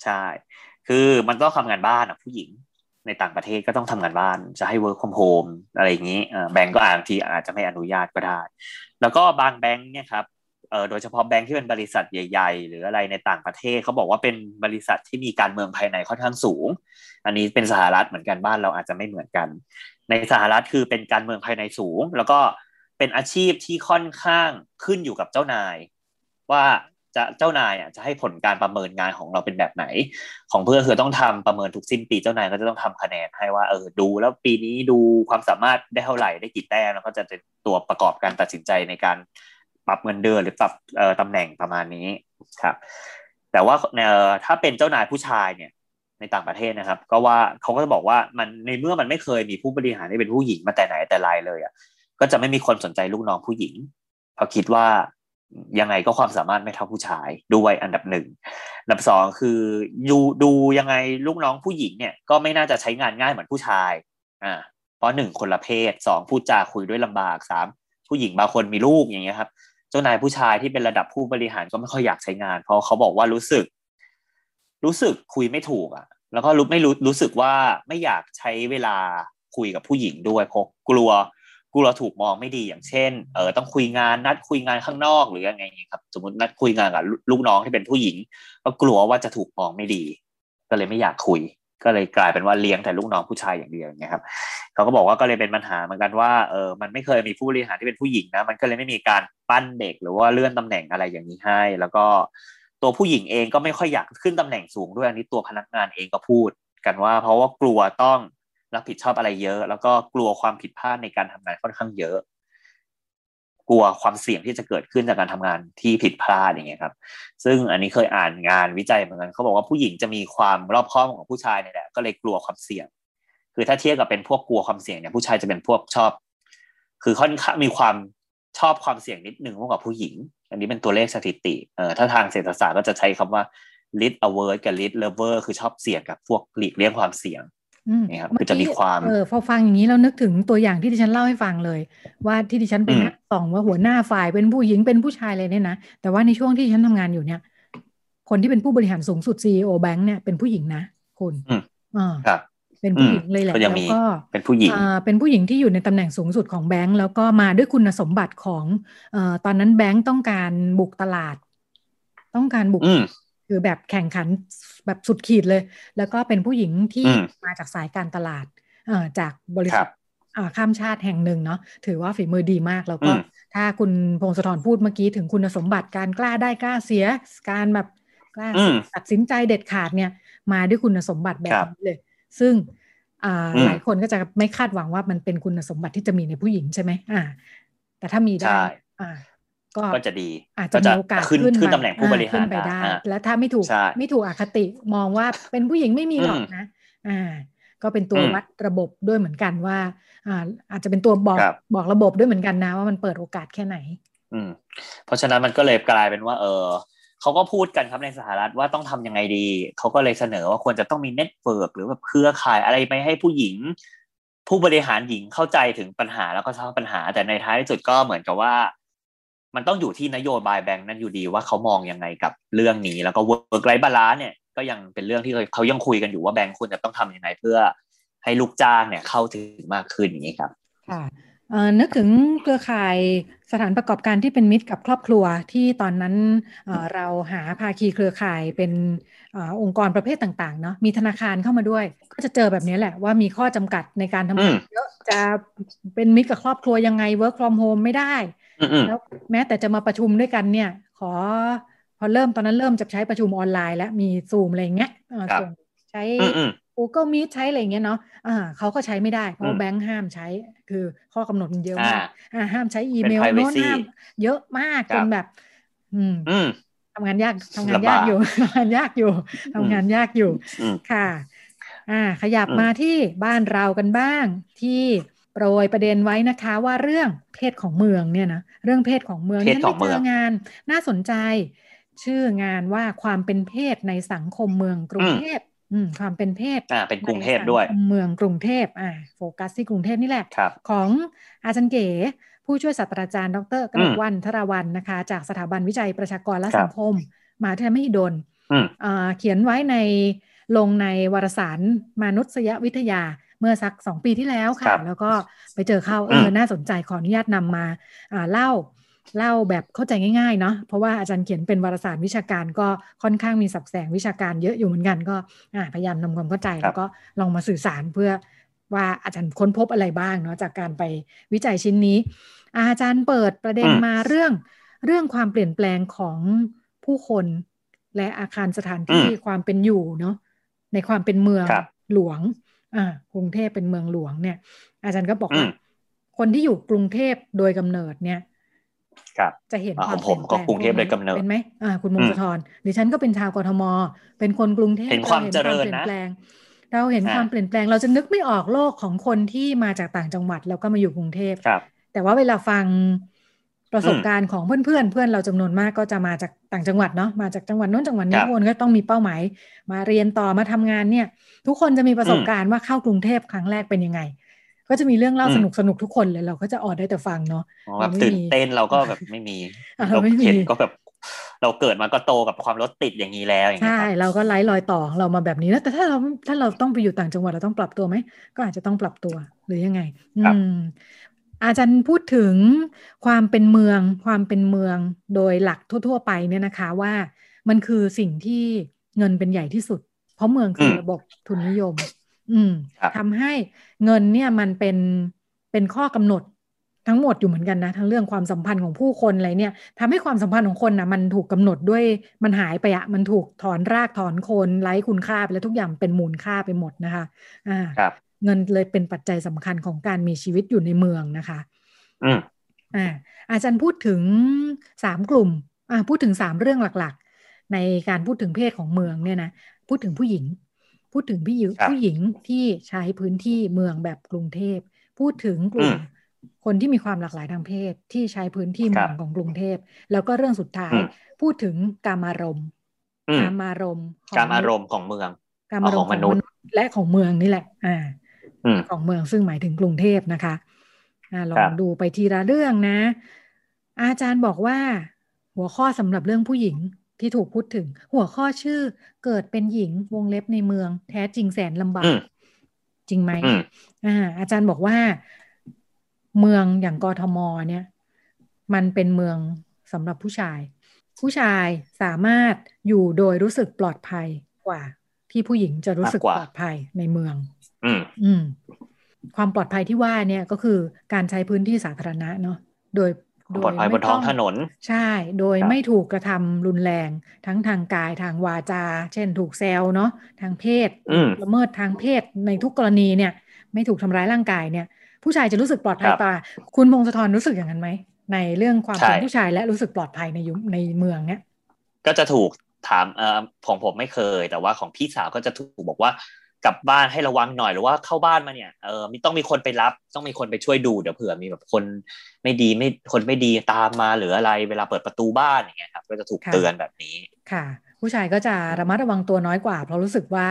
ใช่ คือมันต้องทำงานบ้านอะผู้หญิง ในต่างประเทศก็ต้องทำงานบ้านจะให้ work from home อะไรอย่างนี้แบงก์ก็อาจทีอาจจะไม่อนุญาตก็ได้ แล้วก็บางแบงก์เนี่ยครับโดยเฉพาะแบงก์ที่เป็นบริษัทใหญ่ ๆ หรืออะไรในต่างประเทศเขาบอกว่าเป็นบริษัทที่มีการเมืองภายในค่อนข้างสูง อันนี้เป็นสหรัฐเหมือนกันบ้านเราอาจจะไม่เหมือนกัน ในสหรัฐคือเป็นการเมืองภายในสูง แล้วก็เป็นอาชีพที่ค่อนข้างขึ้นอยู่กับเจ้านาย ว่า จะเจ้านายอะจะให้ผลการประเมินงานของเราเป็นแบบไหน ของเพื่อนคือต้องทำประเมินทุกสิ้นปีเจ้านายก็จะต้องทำคะแนนให้ว่าเออดูแล้วปีนี้ดูความสามารถได้เท่าไหร่ได้กี่แต้มแล้วก็จะเป็นตัวประกอบการตัดสินใจในการปรับเงินเดือนหรือปรับเอ่อตำแหน่งประมาณนี้ครับ แต่ว่าเอ่อถ้าเป็นเจ้านายผู้ชายเนี่ยในต่างประเทศนะครับ ก็ว่าเขาก็จะบอกว่ามันในเมื่อมันไม่เคยมีผู้บริหารที่เป็นผู้หญิงมาแต่ไหนแต่ไรเลยอะก็จะไม่มีคนสนใจลูกน้องผู้หญิงเพราะคิดว่า ยังไงก็ความสามารถไม่เท่าผู้ชายด้วยอันดับหนึ่งอันดับสองคือดูดูยังไงลูกน้องผู้หญิงเนี่ยก็ไม่น่าจะใช้งานง่ายเหมือนผู้ชายอ่าเพราะหนึ่งคนละเพศสองพูดจาคุยด้วยลำบากสามผู้หญิงบางคนมีลูกอย่างเงี้ยครับ เจ้านายผู้ชายที่เป็นระดับผู้บริหารก็ไม่ค่อยอยากใช้งาน เพราะเขาบอกว่ารู้สึก รู้สึกคุยไม่ถูกอะ แล้วก็รู้ไม่รู้รู้สึกว่าไม่อยากใช้เวลาคุยกับผู้หญิงด้วยเพราะกลัว กลัวถูกมองไม่ดีอย่างเช่นเออต้องคุยงานนัดคุยงานข้างนอกหรือยังไงครับ สมมตินัดคุยงานกับลูกน้องที่เป็นผู้หญิง ก็กลัวว่าจะถูกมองไม่ดี ก็เลยไม่อยากคุย ก็เลยกลายเป็นว่าเลี้ยงแต่ลูกน้องผู้ชายอย่างเดียวอย่างเงี้ยครับเขาก็บอกว่าก็เลยเป็นปัญหาเหมือนกันว่าเออมันไม่เคยมีผู้บริหารที่เป็นผู้หญิงนะมันก็เลยไม่มีการปั้นเด็กหรือว่าเลื่อนตำแหน่งอะไรอย่างนี้ให้ แล้วก็ตัวผู้หญิงเองก็ไม่ค่อยอยากขึ้นตำแหน่งสูงด้วยอันนี้ตัวพนักงานเองก็พูดกันว่า เพราะว่ากลัวต้อง รับผิดชอบอะไรเยอะ แล้วก็กลัวความผิดพลาดในการทำงานค่อนข้างเยอะ กลัวความเสี่ยงที่จะเกิดขึ้นจากการทำงานที่ผิดพลาดอย่างเงี้ยครับ ซึ่งอันนี้เคยอ่านงานวิจัยเหมือนกันเขาบอกว่าผู้หญิงจะมีความรอบคอบของผู้ชายเนี่ยแหละก็เลยกลัวความเสี่ยง คือถ้าเทียบกับเป็นพวกกลัวความเสี่ยงเนี่ยผู้ชายจะเป็นพวกชอบ คือค่อนข้างมีความชอบความเสี่ยงนิดนึงมากกว่าผู้หญิง อันนี้เป็นตัวเลขสถิติเอ่อถ้าทางเศรษฐศาสตร์ก็จะใช้คำว่า lead averse กับ lead lover คือชอบเสี่ยงกับพวกหลีกเลี่ยงความเสี่ยง นี่ครับคือจะมีความเออพอฟังอย่างนี้เรานึกถึงตัวอย่างที่ดิฉันเล่าให้ฟังเลย ว่าที่ดิฉันเป็นอืมนักส่องว่าหัวหน้าฝ่ายเป็นผู้หญิงเป็นผู้ชายเลยเนี่ยนะแต่ว่าในช่วงที่ดิฉันทำงานอยู่เนี่ย คนที่เป็นผู้บริหารสูงสุด CEO แบงค์เนี่ยเป็นผู้หญิงนะคุณอืมอ่าครับเป็นผู้หญิงเลยแหละก็ยังแล้วมีก็เป็นผู้หญิงอ่าเป็นผู้หญิงที่อยู่ในตำแหน่งสูงสุดของแบงค์แล้วก็มาด้วยคุณสมบัติของเอ่อตอนนั้นแบงค์ต้องการบุกตลาด ต้องการบุกอืม คือแบบแข่งขันแบบสุดขีดเลย แล้วก็เป็นผู้หญิงที่อืมมาจากสายการตลาดเอ่อจากบริคษัรัทบอ่าข้ามชาติแห่งหนึ่งเนาะถือว่าฝีมือดีมากแล้วก็อืมถ้าคุณพงศธรพูดเมื่อกี้ถึงคุณสมบัติการกล้าได้กล้าเสียการแบบกล้าอืมตัดสินใจเด็ดขาดเนี่ย มาด้วยคุณสมบัติแบบครับนี้เลย ซึ่งอ่าอืมหลายคนก็จะไม่คาดหวังว่ามันเป็นคุณสมบัติที่จะมีในผู้หญิงใช่ไหมอ่า แต่ถ้ามีได้ใช่อ่า ก็ก็จะดีอาจก็จะมีโอกาสขึ้นขึ้นไปตำแหน่งผู้บริหารอ่ขึ้นไปได้อ่าแล้วถ้าไม่ถูกใช่ไม่ถูกอคติมองว่าเป็นผู้หญิงไม่มีหรอกอืมนะ อ่า ก็เป็นตัวอืมวัดระบบด้วยเหมือนกันว่า อ่า อาจจะเป็นตัวบอกครับบอกระบบด้วยเหมือนกันนะว่ามันเปิดโอกาสแค่ไหน อืม เพราะฉะนั้นมันก็เลยกลายเป็นว่า เออเขาก็พูดกันครับในสหรัฐว่าต้องทำยังไงดี เขาก็เลยเสนอว่าควรจะต้องมี network หรือแบบเครือข่ายอะไรไปให้ผู้หญิง ผู้บริหารหญิงเข้าใจถึงปัญหาแล้วก็สร้างปัญหา แต่ในท้ายที่สุดก็เหมือนกับว่า มันต้องอยู่ที่นโยบายแบงค์นั้นอยู่ดีว่าเขามองยังไงกับเรื่องนี้ แล้วก็ work-life balance เนี่ยก็ยังเป็นเรื่องที่เขายังคุยกันอยู่ว่าแบงค์ควรจะต้องทำยังไงเพื่อให้ลูกจ้างเนี่ยเข้าถึงมากขึ้นอย่างนี้ครับค่ะเอ่อนึกถึงเครือข่ายสถานประกอบการที่เป็นมิตรกับครอบครัวที่ตอนนั้นเอ่อเราหาภาคีเครือข่ายเป็นเออองค์กรประเภทต่างๆเนาะมีธนาคารเข้ามาด้วย ก็จะเจอแบบนี้แหละว่ามีข้อจำกัดในการทำงานอืมเยอะจะเป็นมิตรกับครอบครัวยังไง work from home ไม่ได้อืมอืม แล้วแม้แต่จะมาประชุมด้วยกันเนี่ย ขอพอเริ่มตอนนั้นเริ่มจะใช้ประชุมออนไลน์ แล้วมีซูมอะไรอย่างเงี้ยเอ่อครับส่งใช้อืมอืม Google Meet ใช้อะไรอย่างเงี้ยเนาะอ่าเขาก็ใช้ไม่ได้ เพราะอืว่ามแบงค์ห้ามใช้คือข้อกำหนดมันเยอะมากอ่าอ่าห้ามใช้อีเป็นเมลโน้น privacy ห้ามเยอะมากครัจบนแบบอืมอืมทำงานยากทำงานลำบากยากอยู่ทำงานยากอยู่ทำงานยากอยู่อืมค่ะ อ่า ขยับอืมมาที่บ้านเรากันบ้างที่ โปรยประเด็นไว้นะคะว่าเรื่องเพศของเมืองเนี่ยนะเรื่องเพศของเมืองเพศฉันขไปองเจเมือองงานน่าสนใจ ชื่องานว่าความเป็นเพศในสังคมเมืองกรุงอืมเทพอืมความเป็นเพศอ่าเป็นกรุงเทพในด้วยสังคมเมืองกรุงเทพอ่าโฟกัสที่กรุงเทพนี่แหละครับของอาจารย์เก๋ ผู้ช่วยศาสตราจารย์ ดรกนอืกมวันทราวันนะคะ จากสถาบันวิจัยประชากรและครับสังคมมหาวิทยาลัยมหิดลอืมอ่าเขียนไว้ในลงในวารสารมนุษยวิทยา เมื่อสักสองปีที่แล้วครัค่ะบแล้วก็ไปเจอเข้าเออือมน่าสนใจขออนุญาตนำมาอ่าเล่าเล่าแบบเข้าใจง่ายๆเนาะเพราะว่าอาจารย์เขียนเป็นวารสารวิชาการก็ค่อนข้างมีสับแสงวิชาการเยอะอยู่เหมือนกันก็อ่าพยายามทำความเข้าใจครัแล้บวก็ลองมาสื่อสารเพื่อว่าอาจารย์ค้นพบอะไรบ้างเนาะจากการไปวิจัยชิ้นนี้ อาจารย์เปิดประเด็นอืมมาเรื่องเรื่องความเปลี่ยนแปลงของผู้คนและอาคารสถานที่อืมความเป็นอยู่เนาะในความเป็นเมืองครับหลวง อ่ากรุงเทพเป็นเมืองหลวงเนี่ย อาจารย์ก็บอกอืว่ามคนที่อยู่กรุงเทพโดยกำเนิดเนี่ย ครับ จะเห็นอ่าความของผมเปลี่ยนแปลงก็กรุงเทพโดยกำเนิดเป็นไหมอ่าคุณมอืงมคลธรดิฉันก็เป็นชาวกทม เป็นคนกรุงเทพเห็นความรเจริญเปลี่ยนะนแปลงเราเห็นอ่าความเปลี่ยนแปลง เราจะนึกไม่ออกโลกของคนที่มาจากต่างจังหวัดแล้วก็มาอยู่กรุงเทพครับแต่ว่าเวลาฟัง ประสบอืมการณ์ของเพื่อนๆเพื่อนเราจำนวนมากก็จะมาจากต่างจังหวัดเนาะมาจากจังหวัดโน้นจังหวัดนี้ครับทุกคนก็ต้องมีเป้าหมาย มาเรียนต่อมาทำงานเนี่ย ทุกคนจะมีประสบอืมการณ์ว่าเข้ากรุงเทพครั้งแรกเป็นยังไง ก็จะมีเรื่องเล่าอืมสนุกสนุกๆทุกคนเลยเราก็จะออดได้แต่ฟังเนาะอ๋อแบบเราไม่ตื่นมีเต้นเราก็แบบไม่มีอ่าเราไม่มีเห็นก็แบบเราเกิดมาก็โตกับความรถติดอย่างนี้แล้วอย่างเงี้ยใช่ครับเราก็ไล่รอยต่อของเรามาแบบนี้นะแต่ถ้าเราถ้าเราต้องไปอยู่ต่างจังหวัดเราต้องปรับตัวไหมก็อาจจะต้องปรับตัวหรือยังไงครับอืม อาจารย์พูดถึงความเป็นเมือง ความเป็นเมืองโดยหลักทั่ว ๆ ไปเนี่ยนะคะว่ามันคือสิ่งที่เงินเป็นใหญ่ที่สุด เพราะเมืองคืออมระบบทุนนิยม อืมครับทำให้เงินเนี่ยมันเป็นเป็นข้อกำหนดทั้งหมดอยู่เหมือนกันนะทั้งเรื่องความสัมพันธ์ของผู้คนอะไรเนี่ยทำให้ความสัมพันธ์ของคนนะมันถูกกำหนดด้วยมันหายไปอะมันถูกถอนรากถอนโคนไร้คุณค่าไปแล้วทุกอย่างเป็นมูลค่าไปหมดนะคะอ่าครับ เงินเลยเป็นปัจจัยสำคัญของการมีชีวิตอยู่ในเมืองนะคะอืมอ่าอาจารย์พูดถึงสามกลุ่มอ่าพูดถึงสามเรื่องหลักๆ ในการพูดถึงเพศของเมืองเนี่ยนะพูดถึงผู้หญิง พูดถึงผู้หญิงผู้หญิงที่ใช้พื้นที่เมืองแบบกรุงเทพ พูดถึงกลุ่มคนที่มีความหลากหลายทางเพศที่ใช้พื้นที่เมืองของกรุงเทพ แล้วก็เรื่องสุดท้าย พูดถึงการอารมณ์การอารมณ์การอารมณ์ของเมืองการอารมณ์ของมนุษย์และของเมืองนี่แหละ อ่า ของเมืองซึ่งหมายถึงกรุงเทพนะคะอ่าลองดูไปทีละเรื่องนะ อาจารย์บอกว่าหัวข้อสำหรับเรื่องผู้หญิงที่ถูกพูดถึง หัวข้อชื่อเกิดเป็นหญิงวงเล็บในเมือง แท้จริงแสนลำบากจริงไหมอ่าอาจารย์บอกว่า เมืองอย่างกทมเนี่ย มันเป็นเมืองสำหรับผู้ชาย ผู้ชายสามารถอยู่โดยรู้สึกปลอดภัยกว่า ที่ผู้หญิงจะรู้สึกปลอดภัยในเมือง อืมอืมความปลอดภัยที่ว่าเนี่ยก็คือการใช้พื้นที่สาธารณะเนาะโดยปลอดภัยบนท้องถนน ใช่ โดยไม่ถูกกระทำรุนแรง ทั้งทางกายทางวาจา เช่น ถูกแซวเนาะทางเพศละเมิดทางเพศในทุกกรณีเนี่ย ไม่ถูกทำร้ายร่างกายเนี่ย ผู้ชายจะรู้สึกปลอดภัยป่ะคุณพงศธรรู้สึกอย่างนั้นไหมในเรื่องความเป็นผู้ชายและรู้สึกปลอดภัยในยุในเมืองเนี่ยก็จะถูกถามเอ่อของผมไม่เคย แต่ว่าของพี่สาวก็จะถูกบอกว่า กลับบ้านให้ระวังหน่อยหรือว่าเข้าบ้านมาเนี่ยเออมีต้องมีคนไปรับ ต้องมีคนไปช่วยดูเดี๋ยวเผื่อมีแบบคนไม่ดีไม่คนไม่ดีตามมาหรืออะไรเวลาเปิดประตูบ้านอย่างเงี้ยครับก็จะถูกเตือนแบบนี้ค่ะ ผู้ชายก็จะระมัดระวังตัวน้อยกว่าเพราะรู้สึกว่า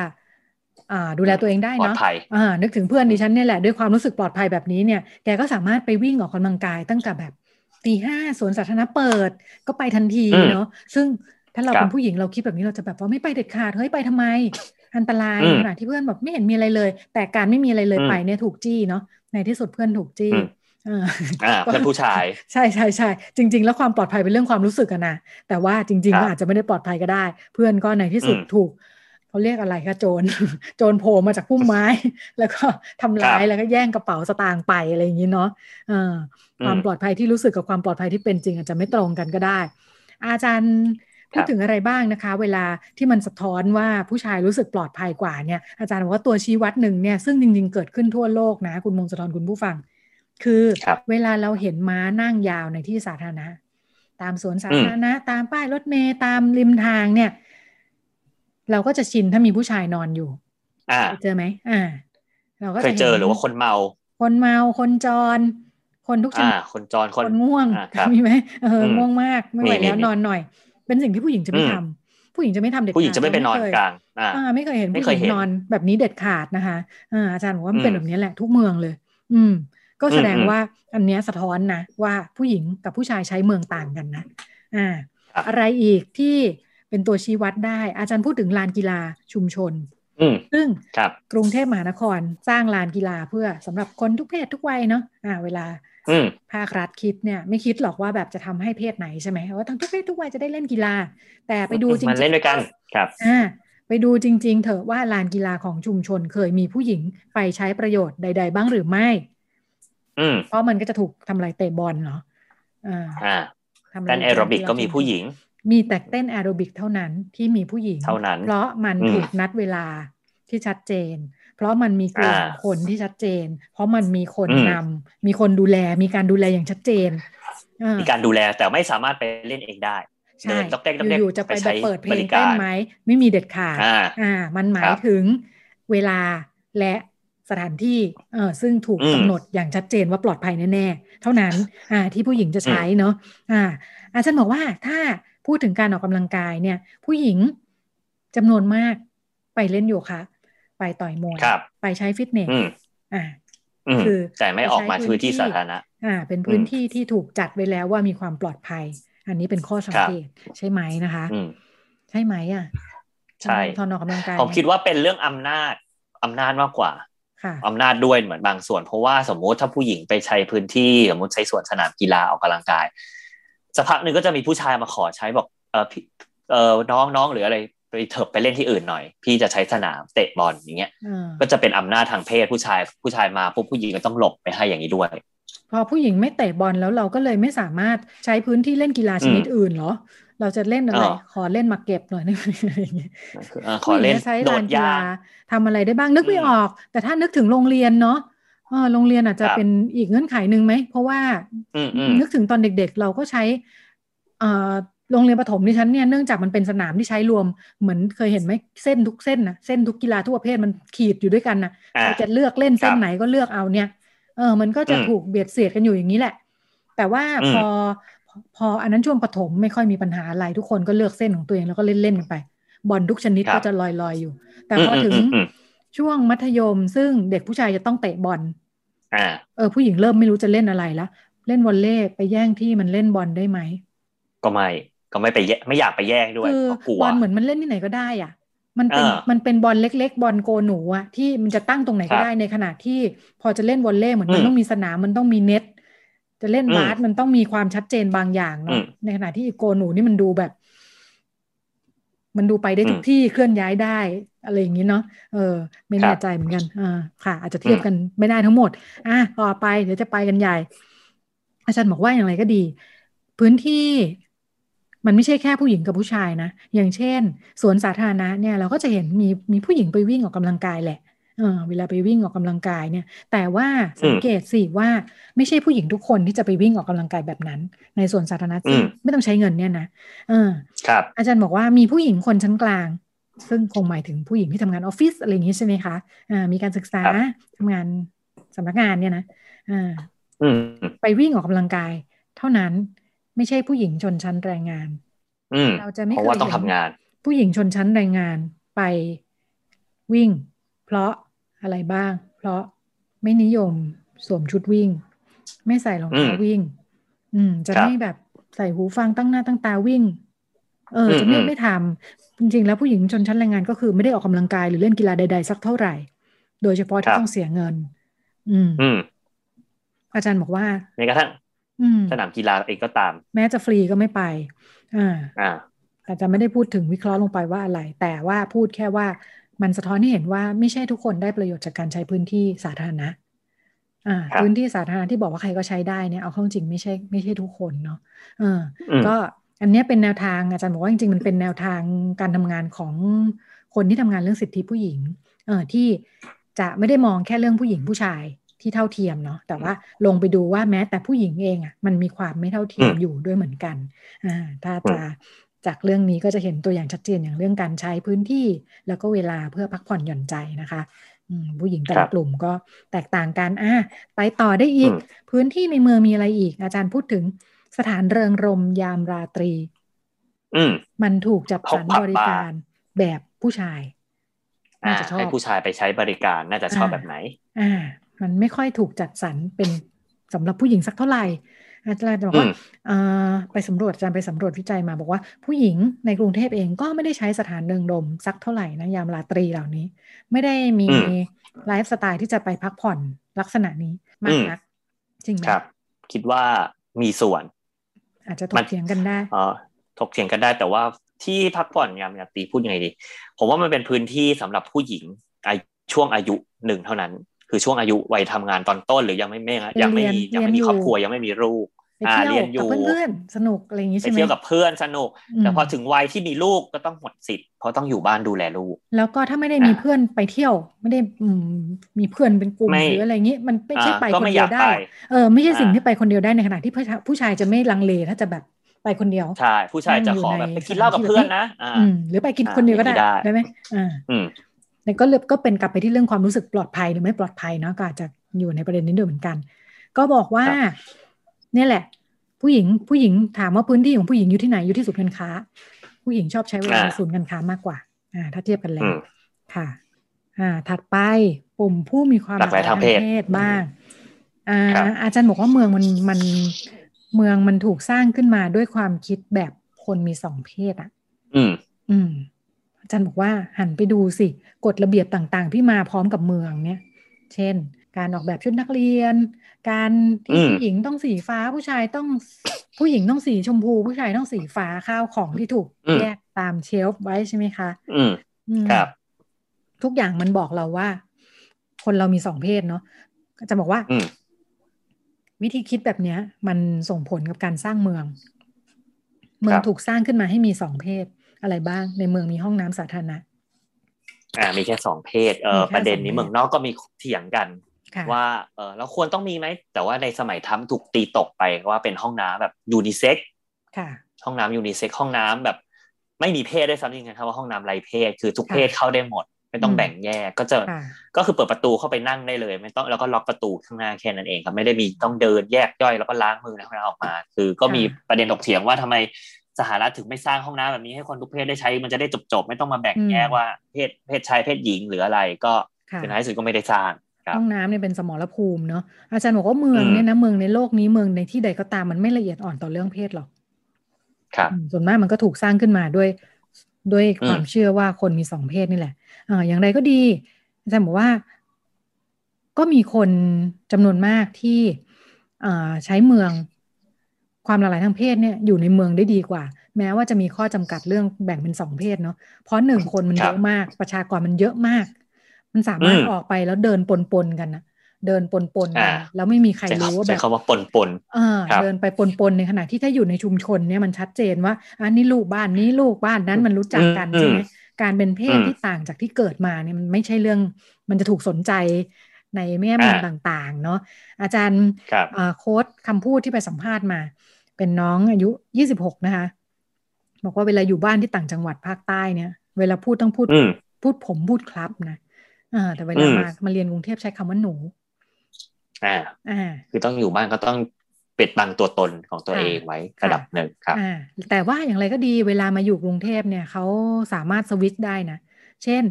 อ่าดูแลตัวเองได้เนาะอ่านึกถึงเพื่อนดิฉันเนี่ยแหละด้วยความรู้สึกปลอดภัยแบบนี้เนี่ยแกก็สามารถไปวิ่งออกกำลังกายตั้งแต่แบบตีห้าสวนสาธารณะเปิดก็ไปทันทีเนาะซึ่งถ้าเราเป็นผู้หญิงเราคิดแบบนี้เราจะแบบว่าไม่ไปเด็ดขาดเฮ้ยไปทำไม อันตรายขณะที่เพื่อนแบบไม่เห็นมีอะไรเลย แต่การไม่มีอะไรเลยไปเนี่ยถูกจี้เนาะในที่สุดเพื่อนถูกจี้อ่าเพื่อนผู้ชาย ใช่ใช่ใช่จริง ๆ แล้วความปลอดภัยเป็นเรื่องความรู้สึกอะนะแต่ว่าจริงๆก็อาจจะไม่ได้ปลอดภัยก็ได้ เพื่อนก็ในที่สุดถูกเขาเรียกอะไรคะโจรโจรโผล่มาจากพุ่มไม้ แล้วก็ทำร้ายแล้วก็แย่งกระเป๋าสตางค์ไปอะไรอย่างนี้เนาะความปลอดภัยที่รู้สึกกับความปลอดภัยที่เป็นจริง อาจจะไม่ตรงกันก็ได้ อาจารย์ พูดถึงอะไรบ้างนะคะ เวลาที่มันสะท้อนว่าผู้ชายรู้สึกปลอดภัยกว่าเนี่ยอาจารย์บอกว่าตัวชี้วัดหนึ่งเนี่ยซึ่งจริง ๆ เกิดขึ้นทั่วโลกนะ คุณมงสะท้อนคุณผู้ฟัง คือเวลาเราเห็นม้านั่งยาวในที่สาธารณะ ตามสวนสาธารณะ ตามป้ายรถเมย์ตามริมทางเนี่ย เราก็จะชินถ้ามีผู้ชายนอนอยู่อ่าเจอไหมอ่า เราก็เคยเจอหรือว่าคนเมา คนเมาคนจร คนทุกชนิดคนจรคนง่วงมีไหมเออง่วงมาก ไม่ไหวแล้วนอนหน่อย เป็นสิ่งที่ผู้หญิงจะไม่ทำผู้หญิงจะไม่ทำเด็ดขาดผู้หญิงจะไม่ไปนอนกลางอ่าไม่เคยเห็นผู้หญิงนอนแบบนี้เด็ดขาดนะคะอ่าอาจารย์บอกว่ามันเป็นแบบนี้แหละทุกเมืองเลย อืม ก็แสดงว่าอันนี้สะท้อนนะว่าผู้หญิงกับผู้ชายใช้เมืองต่างกันนะอ่า อะไรอีกที่เป็นตัวชี้วัดได้ อาจารย์พูดถึงลานกีฬาชุมชนซึ่งกรุงเทพมหานครสร้างลานกีฬาเพื่อสำหรับคนทุกเพศทุกวัยเนาะอ่าเวลา ภาครัฐคิดเนี่ยไม่คิดหรอกว่าแบบจะทำให้เพศไหนใช่ไหมว่าทั้งทุกเพศทุกวัยจะได้เล่นกีฬา แต่ไปดูจริงๆมันเล่นด้วยกันครับอ่าไปดูจริง ๆ เถอะว่าลานกีฬาของชุมชนเคยมีผู้หญิงไปใช้ประโยชน์ใด ๆ บ้างหรือไม่อืเพราะมันก็จะถูกทำลายเตะบอลเนาะอ่าเต้นแอโรบิกก็มีผู้หญิง มีแต่เต้นแอโรบิกเท่านั้นที่มีผู้หญิง เท่านั้น เพราะมันถูกนัดเวลาที่ชัดเจน เพราะมันมีกลุ่มคนที่ชัดเจน เพราะมันมีคนนำมีคนดูแล มีการดูแลอย่างชัดเจน มีการดูแลแต่ไม่สามารถไปเล่นเองได้ใช่อยู่ๆจะไปเปิดเพลงเต้นไหม ไม่มีเด็ดขาดอ่า มันหมายถึงเวลาและสถานที่เออซึ่งถูกกำหนดอย่างชัดเจนว่าปลอดภัยแน่ๆ เท่านั้นอ่าที่ผู้หญิงจะใช้เนาะอ่าอาจารย์บอกว่าถ้าพูดถึงการออกกำลังกายเนี่ย ผู้หญิงจำนวนมากไปเล่นโยคะ ไปต่อยมวยไปใช้ฟิตเนสอ่าคือแต่ไม่ออกมาพื้นที่สาธารณะอ่า เป็นพื้นที่ที่ถูกจัดไว้แล้วว่ามีความปลอดภัย อันนี้เป็นข้อสังเกตใช่ไหมนะคะใช่ไหมอะใช่ทอนออกกำลังกายผมคิดว่าเป็นเรื่องอำนาจอำนาจมากกว่าอำนาจด้วยเหมือนบางส่วน เพราะว่าสมมุติถ้าผู้หญิงไปใช้พื้นที่สมมติใช้สวนสนามกีฬาออกกำลังกายสักพักหนึ่งก็จะมีผู้ชายมาขอใช้บอกเออเออน้องน้องหรืออะไรไป เถิบไปเล่นที่อื่นหน่อย พี่จะใช้สนามเตะบอลอย่างเงี้ยก็จะเป็นอำนาจทางเพศผู้ชาย ผู้ชายมาปุ๊บผู้หญิงก็ต้องหลบไปให้อย่างนี้ด้วย พอผู้หญิงไม่เตะบอลแล้วเราก็เลยไม่สามารถใช้พื้นที่เล่นกีฬาชนิดอื่นเหรอ เราจะเล่นอะไร ขอเล่นมาเก็บหน่อยนี่ขอเล่นใช้ลานกีฬาทำอะไรได้บ้างนึกไม่ออก แต่ถ้านึกถึงโรงเรียนเนาะเออโรงเรียนอาจจะเป็นอีกเงื่อนไขหนึ่งไหมเพราะว่านึกถึงตอนเด็กๆ เราก็ใช้เอ่อ โรงเรียนประถมดิฉันเนี่ยเนื่องจากมันเป็นสนามที่ใช้รวมเหมือนเคยเห็นไหมเส้นทุกเส้นนะเส้นทุกกีฬาทุกประเภทมันขีดอยู่ด้วยกันนะใครจะเลือกเล่นเส้นไหนก็เลือกเอาเนี่ยเออมันก็จะถูกเบียดเสียดกันอยู่อย่างนี้แหละ แต่ว่าพอพออันนั้นช่วงประถมไม่ค่อยมีปัญหาอะไรทุกคนก็เลือกเส้นของตัวเองแล้วก็เล่นเล่นกันไปบอลทุกชนิดก็จะลอยลอยอยู่ แต่พอถึงช่วงมัธยมซึ่งเด็กผู้ชายจะต้องเตะบอลเออผู้หญิงเริ่มไม่รู้จะเล่นอะไรแล้วเล่นวอลเล่ไปแย่งที่มันเล่นบอลได้ไหมก็ไม่ ก็ไม่ไปแยไม่อยากไปแย่งด้วยเพราะกลัวบอลเหมือนมันเล่นที่ไหนก็ได้อะ มันเป็นมันเป็นบอลเล็ก ๆ บอลโกหนูอะที่มันจะตั้งตรงไหนก็ได้ในขณะที่พอจะเล่นวอลเล่เหมือนมันต้องมีสนามมันต้องมีเน็ตจะเล่นบาสมันต้องมีความชัดเจนบางอย่างเนาะในขณะที่โกหนูนี่มันดูแบบ มันดูไปได้ทุกที่เคลื่อนย้ายได้อะไรอย่างนี้เนาะเออ ไม่แน่ใจเหมือนกันอ่าค่ะ อาจจะเทียบกันไม่ได้ทั้งหมด อะต่อไปเดี๋ยวจะไปกันใหญ่ อาจารย์บอกว่าอย่างไรก็ดี พื้นที่ มันไม่ใช่แค่ผู้หญิงกับผู้ชายนะ อย่างเช่น สวนสาธารณะเนี่ยเราก็จะเห็นมีมีผู้หญิงไปวิ่งออกกำลังกายแหละเออเวลาไปวิ่งออกกำลังกายเนี่ย แต่ว่าสังเกตสิว่าไม่ใช่ผู้หญิงทุกคนที่จะไปวิ่งออกกำลังกายแบบนั้น ในสวนสาธารณะซึ่งไม่ต้องใช้เงินเนี่ยนะเออครับ อาจารย์บอกว่ามีผู้หญิงคนชั้นกลาง ซึ่งคงหมายถึงผู้หญิงที่ทำงานออฟฟิศอะไรอย่างนี้ใช่ไหมคะอ่ามีการศึกษาทำงานสำนักงานเนี่ยนะอ่าไปวิ่งออกกำลังกาย เท่านั้น ไม่ใช่ผู้หญิงชนชั้นแรงงานเราจะไม่เคยเห็นผู้หญิงชนชั้นแรงงานไปวิ่ง เพราะอะไรบ้าง เพราะไม่นิยมสวมชุดวิ่ง ไม่ใส่รองเท้าวิ่ง อืม จะไม่แบบใส่หูฟังตั้งหน้าตั้งตาวิ่ง เออ จะไม่ไม่ทำจริงๆแล้วผู้หญิงชนชั้นแรงงานก็คือไม่ได้ออกกำลังกายหรือเล่นกีฬาใดๆสักเท่าไหร่ โดยเฉพาะที่ต้องเสียเงิน อืมอาจารย์บอกว่าในกระทั่ง สนามกีฬาเองก็ตาม แม้จะฟรีก็ไม่ไป อ่า อ่าอาจจะไม่ได้พูดถึงวิเคราะห์ลงไปว่าอะไร แต่ว่าพูดแค่ว่ามันสะท้อนให้เห็นว่าไม่ใช่ทุกคนได้ประโยชน์จากการใช้พื้นที่สาธารณะ อ่า พื้นที่สาธารณะที่บอกว่าใครก็ใช้ได้เนี่ยเอาเข้าจริงไม่ใช่ไม่ใช่ทุกคนเนาะเออ ก็อันนี้เป็นแนวทางอาจารย์บอกว่าจริงๆมันเป็นแนวทางการทำงานของคนที่ทำงานเรื่องสิทธิผู้หญิง เออที่จะไม่ได้มองแค่เรื่องผู้หญิงผู้ชาย ที่เท่าเทียมเนาะแต่ว่าลงไปดูว่าแม้แต่ผู้หญิงเองอะ่ะมันมีความไม่เท่าเทียมอยู่ด้วยเหมือนกันอ่าถ้าจะจากเรื่องนี้ก็จะเห็นตัวอย่างชัดเจนอย่างเรื่องการใช้พื้นที่แล้วก็เวลาเพื่อพักผ่อนหย่อนใจนะคะผู้หญิงแต่ละกลุ่มก็แตกต่างกันอะไปต่อได้อีก พื้นที่ในเมืองมีอะไรอีก อาจารย์พูดถึงสถานเริงรมยามราตรี อืมันถูกจัดสรรบริการแบบผู้ชายน่าจะชอบให้ผู้ชายไปใช้บริการน่าจะชอบแบบไหน อ่า มันไม่ค่อยถูกจัดสรรเป็นสำหรับผู้หญิงสักเท่าไหร่อาจารย์บอกว่าไปสำรวจอาจารย์ไปสำรวจวิจัยมาบอกว่าผู้หญิงในกรุงเทพเองก็ไม่ได้ใช้สถานเริงรมย์สักเท่าไหร่นะยามราตรีเหล่านี้ ไม่ได้มีไลฟ์สไตล์ที่จะไปพักผ่อนลักษณะนี้มากนักจริงไหมครับ คิดว่ามีส่วน อาจจะถกเถียงกันได้อ๋อถกเถียงกันได้แต่ว่าที่พักผ่อนยามราตรีพูดยังไงดี ผมว่ามันเป็นพื้นที่สำหรับผู้หญิงช่วงอายุหนึ่งเท่านั้น คือช่วงอายุวัยทำงานตอนต้น หรือยังไม่ไม่ยังไม่ยังไม่มีครอบครัวยังไม่มีลูกไปเที่ยวกับเพื่อนๆสนุกอะไรอย่างนี้ใช่ไหมไปเที่ยวกับเพื่อนสนุก แต่พอถึงวัยที่มีลูกก็ต้องหมดสิทธิ์เพราะต้องอยู่บ้านดูแลลูก แล้วก็ถ้าไม่ได้มีเพื่อนไปเที่ยว ไม่ได้มีเพื่อนเป็นกลุ่มหรืออะไรอย่างนี้มันไม่ใช่ไปคนเดียวได้เออไม่ใช่สิ่งที่ไปคนเดียวได้ในขณะที่ผู้ชายจะไม่ลังเลถ้าจะแบบไปคนเดียวใช่ผู้ชายจะขอแบบไปกินเหล้ากับเพื่อนนะอ่าหรือไปกินคนเดียวก็ได้ได้ไหมอ่าแต่ ก็เลยก็เป็นกลับไปที่เรื่องความรู้สึกปลอดภัยหรือไม่ปลอดภัยเนาะก็อาจจะอยู่ในประเด็นนี้ด้วยเหมือนกัน ก็บอกว่า เนี่ยแหละ ผู้หญิงผู้หญิงถามว่าพื้นที่ของผู้หญิงอยู่ที่ไหนอยู่ที่ศูนย์การค้า ผู้หญิงชอบใช้เวลาในศูนย์การค้ามากกว่า อ่า ถ้าเทียบกันแล้วค่ะ อ่า ถัดไปปุ่มผู้มีความหลากหลายทางเพศบ้างอ่าอาจารย์บอกว่าเมืองมันมันเมืองมันถูกสร้างขึ้นมาด้วยความคิดแบบคนมีสองเพศอะ อืม อืม อาจารย์บอกว่าหันไปดูสิกฎระเบียบต่างๆ ที่มาพร้อมกับเมืองเนี่ย เช่น การออกแบบชุดนักเรียน การที่ผู้หญิงต้องสีฟ้าผู้ชายต้องผู้หญิงต้องสีชมพู ผู้ชายต้องสีฟ้าข้าวของที่ถูกแยกตามเชลฟ์ไว้ใช่ไหมคะ อืมครับ ทุกอย่างมันบอกเราว่า คนเรามีสองเพศเนาะจะบอกว่าวิธีคิดแบบเนี้ย มันส่งผลกับการสร้างเมือง เมืองถูกสร้างขึ้นมาให้มีสองเพศ อะไรบ้างในเมืองมีห้องน้ำสาธารณะอ่ามีแค่สองเพศเออประเด็นนี้เมืองนอกก็มีเถียงกันว่าเออเราควรต้องมีไหมแต่ว่าในสมัยทำถูกตีตกไปว่าเป็นห้องน้ำแบบยูนิเซ็กห้องน้ำยูนิเซ็กห้องน้ำแบบ ไม่มีเพศได้ซ้ำจริงๆครับว่าห้องน้ำไรเพศ คือทุกเพศเข้าได้หมด ไม่ต้องแบ่งแยกก็จะก็คือเปิดประตูเข้าไปนั่งได้เลย ไม่ต้องแล้วก็ล็อกประตูข้างหน้าแค่นั้นเองครับไม่ได้มีต้องเดินแยกย่อยแล้วก็ล้างมือในห้องน้ำออกมา คือก็มีประเด็นถกเถียงว่าทำไม สหรัฐถึงไม่สร้างห้องน้ำแบบนี้ให้คนทุกเพศได้ใช้ มันจะได้จบๆ ไม่ต้องมาแบ่งแยกว่าเพศเพศชายเพศหญิงหรืออะไรก็เป็นท้ายสุดก็ไม่ได้สร้างห้องน้ำเนี่ยเป็นสมรภูมิเนาะอาจารย์บอกว่าเมืองเนี่ยนะเมืองในโลกนี้เมืองในที่ใดก็ตามมันไม่ละเอียดอ่อนต่อเรื่องเพศหรอกครับส่วนมากมันก็ถูกสร้างขึ้นมาด้วยด้วยความเชื่อว่าคนมีสองเพศนี่แหละอ่าอย่างไรก็ดีอาจารย์บอกว่า ก็มีคนจำนวนมากที่อ่าใช้เมือง ความหลากหลายทางเพศเนี่ยอยู่ในเมืองได้ดีกว่า แม้ว่าจะมีข้อจำกัดเรื่องแบ่งเป็นสองเพศเนาะเพราะหนึ่งคนมันเยอะมากประชากรมันเยอะมาก มันสามารถออกไปแล้วเดินปนปนกันนะเดินปนปนกันแล้วไม่มีใครรู้ว่าแบบคำว่าปนปนเดินไปปนปนในขณะที่ถ้าอยู่ในชุมชนเนี่ยมันชัดเจนว่าอันนี้ลูกบ้านนี้ลูกบ้านนั้นมันรู้จักกันใช่ไหมการเป็นเพศที่ต่างจากที่เกิดมาเนี่ยมันไม่ใช่เรื่องมันจะถูกสนใจในแม่มุมต่างๆ เนาะอาจารย์โค้ดคำพูดที่ไปสัมภาษณ์มา เป็นน้องอายุยี่สิบหกนะคะ บอกว่าเวลาอยู่บ้านที่ต่างจังหวัดภาคใต้เนี่ย เวลาพูดต้องพูดพูดผมพูดครับนะอ่าแต่เวลามามาเรียนกรุงเทพใช้คำว่าหนู อ่า อ่า คือต้องอยู่บ้านก็ต้องปิดบังตัวตนของตัวเองไว้ระดับหนึ่งครับอ่าแต่ว่าอย่างไรก็ดีเวลามาอยู่กรุงเทพเนี่ยเขาสามารถสวิตช์ได้นะ เช่น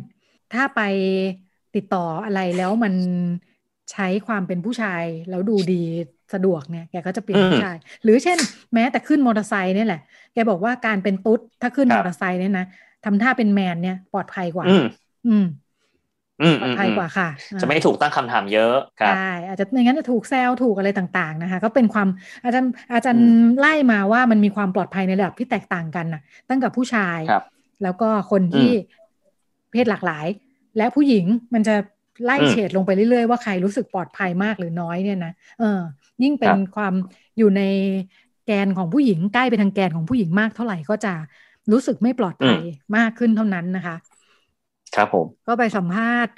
ถ้าไปติดต่ออะไรแล้วมันใช้ความเป็นผู้ชายแล้วดูดี สะดวกเนี่ยแกก็จะเปลี่ยนผู้ชายหรือเช่น แม้แต่ขึ้นมอเตอร์ไซค์นี่แหละ แกบอกว่าการเป็นตุ๊ดถ้าขึ้นมอเตอร์ไซค์เนี่ยนะทำท่าเป็นแมนเนี่ยปลอดภัยกว่า อืมปลอดภัยกว่าค่ะ จะไม่ถูกตั้งคำถามเยอะใช่อาจจะอย่างนั้นจะถูกแซวถูกอะไรต่างๆนะคะ ก็เป็นความอาจารย์อาจารย์ไล่มาว่ามันมีความปลอดภัยในระดับที่แตกต่างกันนะตั้งกับผู้ชายแล้วก็คนที่เพศหลากหลาย และผู้หญิงมันจะไล่เฉดลงไปเรื่อยๆว่าใครรู้สึกปลอดภัยมากหรือน้อยเนี่ยนะเออ ยิ่งเป็นความอยู่ในแกนของผู้หญิงใกล้ไปทางแกนของผู้หญิงมากเท่าไหร่ก็จะรู้สึกไม่ปลอดภัยมากขึ้นเท่านั้นนะคะ ครับผม ก็ไปสัมภาษณ์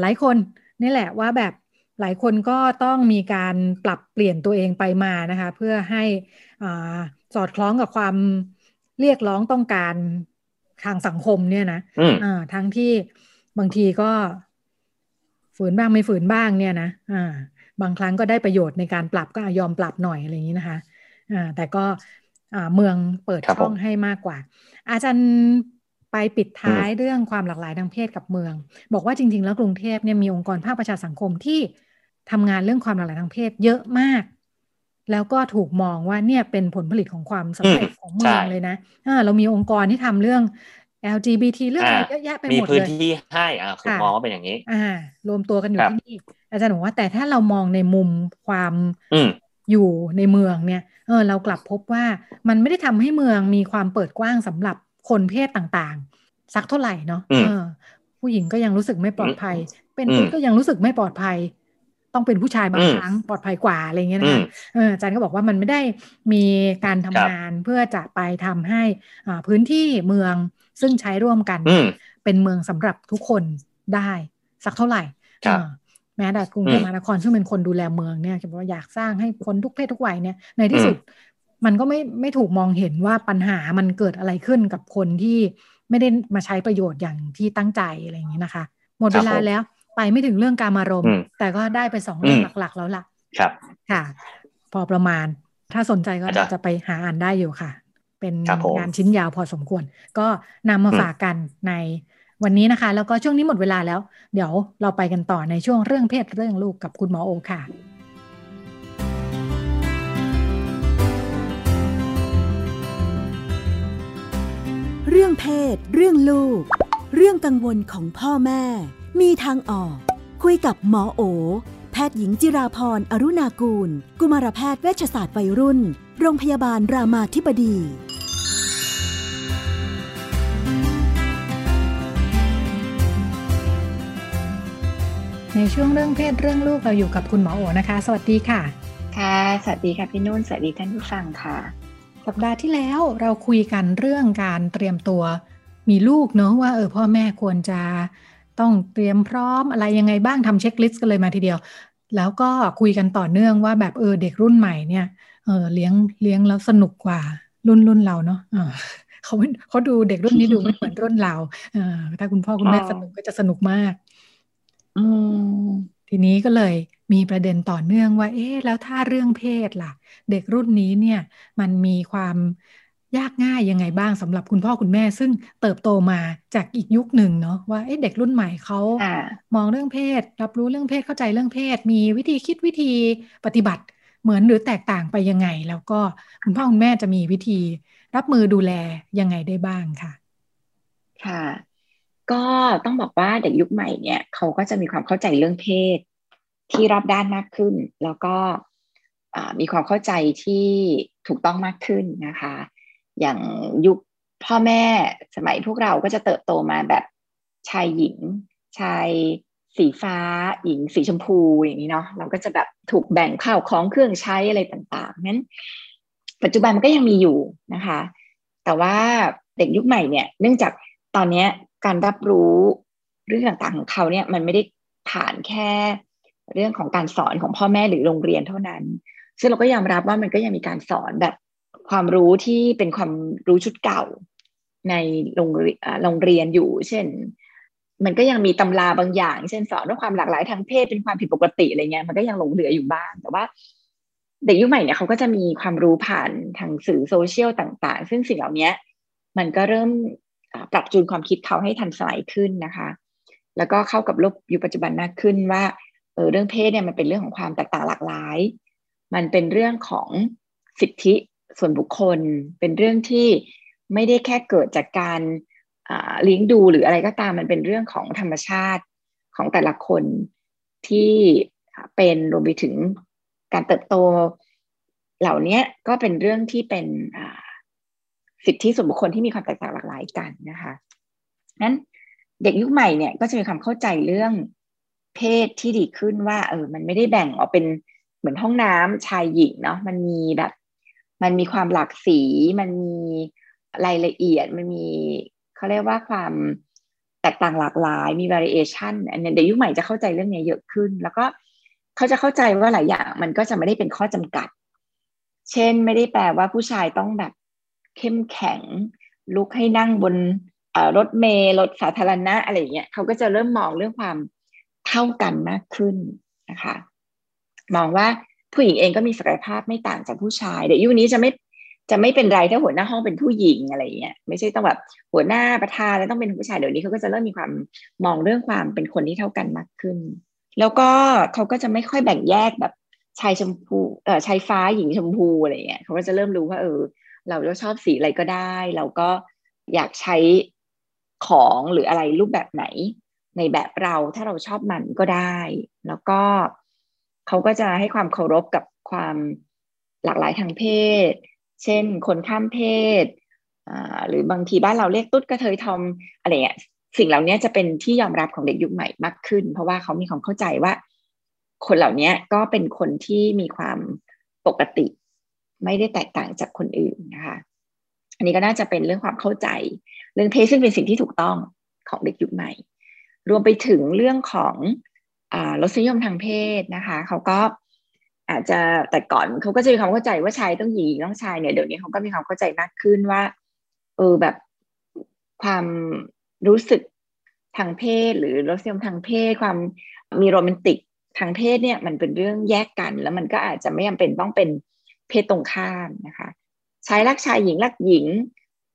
หลายคนนี่แหละว่าแบบหลายคนก็ต้องมีการปรับเปลี่ยนตัวเองไปมานะคะ เพื่อให้สอดคล้องกับความเรียกร้องต้องการทางสังคมเนี่ยนะทั้งที่บางทีก็ฝืนบ้างไม่ฝืนบ้างเนี่ยนะอ่า บางครั้งก็ได้ประโยชน์ในการปรับก็ยอมปรับหน่อยอะไรอย่างนี้นะคะอ่าแต่ก็อ่าเมืองเปิดช่องให้มากกว่า อาจารย์ไปปิดท้ายเรื่องความหลากหลายทางเพศกับเมือง บอกว่าจริง ๆ แล้วกรุงเทพเนี่ยมีองค์กรภาคประชาสังคมที่ทำงานเรื่องความหลากหลายทางเพศเยอะมาก แล้วก็ถูกมองว่าเนี่ยเป็นผลผลิตของความสำเร็จของเมืองเลยนะเรามีองค์กรที่ทำเรื่อง LGBT เรื่องอะไรเยอะแยะไปหมดเลย มีพื้นที่ให้อ่าคือมองว่าเป็นอย่างนี้ อ่ารวมตัวกันอยู่ที่นี่ อาจารย์บอกว่าแต่ถ้าเรามองในมุมความอยู่ในเมืองเนี่ยเออเรากลับพบว่ามันไม่ได้ทำให้เมืองมีความเปิดกว้างสำหรับคนเพศต่างๆ สักเท่าไหร่เนาะเออ ผู้หญิงก็ยังรู้สึกไม่ปลอดภัย เป็นตุ๊ก็ยังรู้สึกไม่ปลอดภัย ต้องเป็นผู้ชายบางครั้งปลอดภัยกว่าอะไรเงี้ยนะอาจารย์ก็บอกว่ามันไม่ได้มีการทำงานเพื่อจะไปทำให้พื้นที่เมืองซึ่งใช้ร่วมกัน เป็นเมืองสำหรับทุกคนได้สักเท่าไหร่ แม้แต่กรุงเทพมหานครซึ่งเป็นคนดูแลเมืองเนี่ยบอกว่าอยากสร้างให้คนทุกเพศทุกวัยเนี่ยในที่สุดมันก็ไม่ไม่ถูกมองเห็นว่าปัญหามันเกิดอะไรขึ้นกับคนที่ไม่ได้มาใช้ประโยชน์อย่างที่ตั้งใจอะไรอย่างนี้นะคะ หมดเวลาแล้วไปไม่ถึงเรื่องการมารมแต่ก็ได้ไปสองเรื่องหลักๆ แล้วล่ะ ครับ ค่ะ พอประมาณ ถ้าสนใจก็จะไปหาอ่านได้อยู่ค่ะ เป็นงานชิ้นยาวพอสมควร ก็นำมาฝากกันใน วันนี้นะคะ แล้วก็ช่วงนี้หมดเวลาแล้ว เดี๋ยวเราไปกันต่อในช่วงเรื่องเพศเรื่องลูกกับคุณหมอโอค่ะเรื่องเพศ เรื่องลูก เรื่องกังวลของพ่อแม่ มีทางออก คุยกับหมอโอ แพทย์หญิงจิราพรอรุณากูล กุมารแพทย์เวชศาสตร์วัยรุ่น โรงพยาบาลรามาธิบดี ในช่วงเรื่องเพศเรื่องลูกเราอยู่กับคุณหมอโอนะคะ สวัสดีค่ะ ค่ะ สวัสดีค่ะพี่นุ่นสวัสดีท่านผู้ฟังค่ะ สัปดาห์ที่แล้วเราคุยกันเรื่องการเตรียมตัวมีลูกเนาะว่าเออพ่อแม่ควรจะต้องเตรียมพร้อมอะไรยังไงบ้างทำเช็คลิสต์กันเลยมาทีเดียว แล้วก็คุยกันต่อเนื่องว่าแบบเออเด็กรุ่นใหม่เนี่ยเออเลี้ยงเลี้ยงแล้วสนุกกว่ารุ่นรุ่นเราเนาะเขาเขาดูเด็กรุ่นนี้ดูไม่เหมือนรุ่นเราเออถ้าคุณพ่อคุณแม่สนุกก็จะสนุกมาก อืมทีนี้ก็เลยมีประเด็นต่อเนื่องว่า เอ๊ะแล้วถ้าเรื่องเพศล่ะ เด็กรุ่นนี้เนี่ยมันมีความยากง่ายยังไงบ้างสำหรับคุณพ่อคุณแม่ ซึ่งเติบโตมาจากอีกยุคหนึ่งเนาะว่าเด็กรุ่นใหม่เขามองเรื่องเพศ รับรู้เรื่องเพศเข้าใจเรื่องเพศ มีวิธีคิดวิธีปฏิบัติเหมือนหรือแตกต่างไปยังไง แล้วก็คุณพ่อคุณแม่จะมีวิธี รับมือดูแลยังไงได้บ้างค่ะ ค่ะ ก็ต้องบอกว่าเด็กยุคใหม่เนี่ยเขาก็จะมีความเข้าใจเรื่องเพศ ที่รอบด้านมากขึ้น แล้วก็มีความเข้าใจที่ถูกต้องมากขึ้นนะคะ อย่างยุคพ่อแม่สมัยพวกเราก็จะเติบโตมาแบบชายหญิง ชายสีฟ้า หญิงสีชมพูอย่างนี้เนาะเราก็จะแบบถูกแบ่งข้าวของเครื่องใช้อะไรต่างๆนั้น ปัจจุบันมันก็ยังมีอยู่นะคะ แต่ว่าเด็กยุคใหม่เนี่ย เนื่องจากตอนนี้ การรับรู้เรื่องต่างๆของเขาเนี่ยมันไม่ได้ผ่านแค่เรื่องของการสอนของพ่อแม่หรือโรงเรียนเท่านั้น ซึ่งเราก็ยอมรับว่ามันก็ยังมีการสอนแบบความรู้ที่เป็นความรู้ชุดเก่าในโรงโรงเรียนอยู่ เช่น มันก็ยังมีตำราบางอย่าง เช่นสอนว่าความหลากหลายทางเพศเป็นความผิดปกติอะไรเงี้ยมันก็ยังหลงเหลืออยู่บ้าง แต่ว่า เด็กยุคใหม่เนี่ยเขาก็จะมีความรู้ผ่านทางสื่อโซเชียลต่าง ๆ ซึ่งสิ่งเหล่านี้มันก็เริ่ม ปรับจูนความคิดเขาให้ทันสมัยขึ้นนะคะ แล้วก็เข้ากับโลกยุคปัจจุบันมากขึ้นว่าเออเรื่องเพศเนี่ยมันเป็นเรื่องของความแตกต่างหลากหลาย มันเป็นเรื่องของสิทธิส่วนบุคคล เป็นเรื่องที่ไม่ได้แค่เกิดจากการเลี้ยงดูหรืออะไรก็ตามมันเป็นเรื่องของธรรมชาติของแต่ละคนที่เป็นรวมไปถึงการเติบโต เหล่านี้ก็เป็นเรื่องที่เป็น สิทธิส่วนบุคคลที่มีความแตกต่างหลากหลายกันนะคะนั้นเด็กยุคใหม่เนี่ยก็จะมีความเข้าใจเรื่องเพศที่ดีขึ้นว่าเออมันไม่ได้แบ่งออกเป็นเหมือนห้องน้ำชายหญิงเนาะมันมีแบบ มันมีความหลากสีมันมีรายละเอียดมันมีเขาเรียกว่าความแตกต่างหลากหลายมี variation อันนี้เด็กยุคใหม่จะเข้าใจเรื่องนี้เยอะขึ้น แล้วก็เขาจะเข้าใจว่าหลายอย่างมันก็จะไม่ได้เป็นข้อจำกัด เช่นไม่ได้แปลว่าผู้ชายต้องแบบ เข้มแข็ง ลุกให้นั่งบนรถเมล์รถสาธารณะอะไรเงี้ยเขาก็จะเริ่มมองเรื่องความเท่ากันมากขึ้นนะคะมองว่าผู้หญิงเองก็มีศักยภาพไม่ต่างจากผู้ชาย เดี๋ยวยุคนี้จะไม่จะไม่เป็นไรถ้าหัวหน้าห้องเป็นผู้หญิงอะไรเงี้ยไม่ใช่ต้องแบบหัวหน้าประธานแล้วต้องเป็นผู้ชายเดี๋ยวนี้เขาก็จะเริ่มมีความมองเรื่องความเป็นคนที่เท่ากันมากขึ้น แล้วก็เขาก็จะไม่ค่อยแบ่งแยกแบบชายชมพูเอ่อชายฟ้าหญิงชมพูอะไรเงี้ยเขาก็จะเริ่มรู้ว่าเออ เราชอบสีอะไรก็ได้ เราก็อยากใช้ของหรืออะไรรูปแบบไหน ในแบบเราถ้าเราชอบมันก็ได้ แล้วก็เขาก็จะให้ความเคารพกับความหลากหลายทางเพศ เช่น คนข้ามเพศหรือบางทีบ้านเราเรียกตุ๊ดกระเทยทอมอะไรเงี้ยสิ่งเหล่านี้จะเป็นที่ยอมรับของเด็กยุคใหม่มากขึ้น เพราะว่าเขามีความเข้าใจว่า คนเหล่านี้ก็เป็นคนที่มีความปกติ ไม่ได้แตกต่างจากคนอื่นนะคะ อันนี้ก็น่าจะเป็นเรื่องความเข้าใจ เรื่องเพศซึ่งเป็นสิ่งที่ถูกต้องของเด็กยุคใหม่ รวมไปถึงเรื่องของรสนิยมทางเพศนะคะ เขาก็อาจจะแต่ก่อนเขาก็จะมีความเข้าใจว่าชายต้องหญิงต้องชายเนี่ยเดี๋ยวนี้เขาก็มีความเข้าใจมากขึ้นว่า เออแบบความรู้สึกทางเพศ หรือรสนิยมทางเพศ ความมีโรแมนติกทางเพศเนี่ยมันเป็นเรื่องแยกกัน แล้วมันก็อาจจะไม่จาเป็นต้องเป็น เพศตรงข้ามนะคะชายรักชายหญิงรักหญิง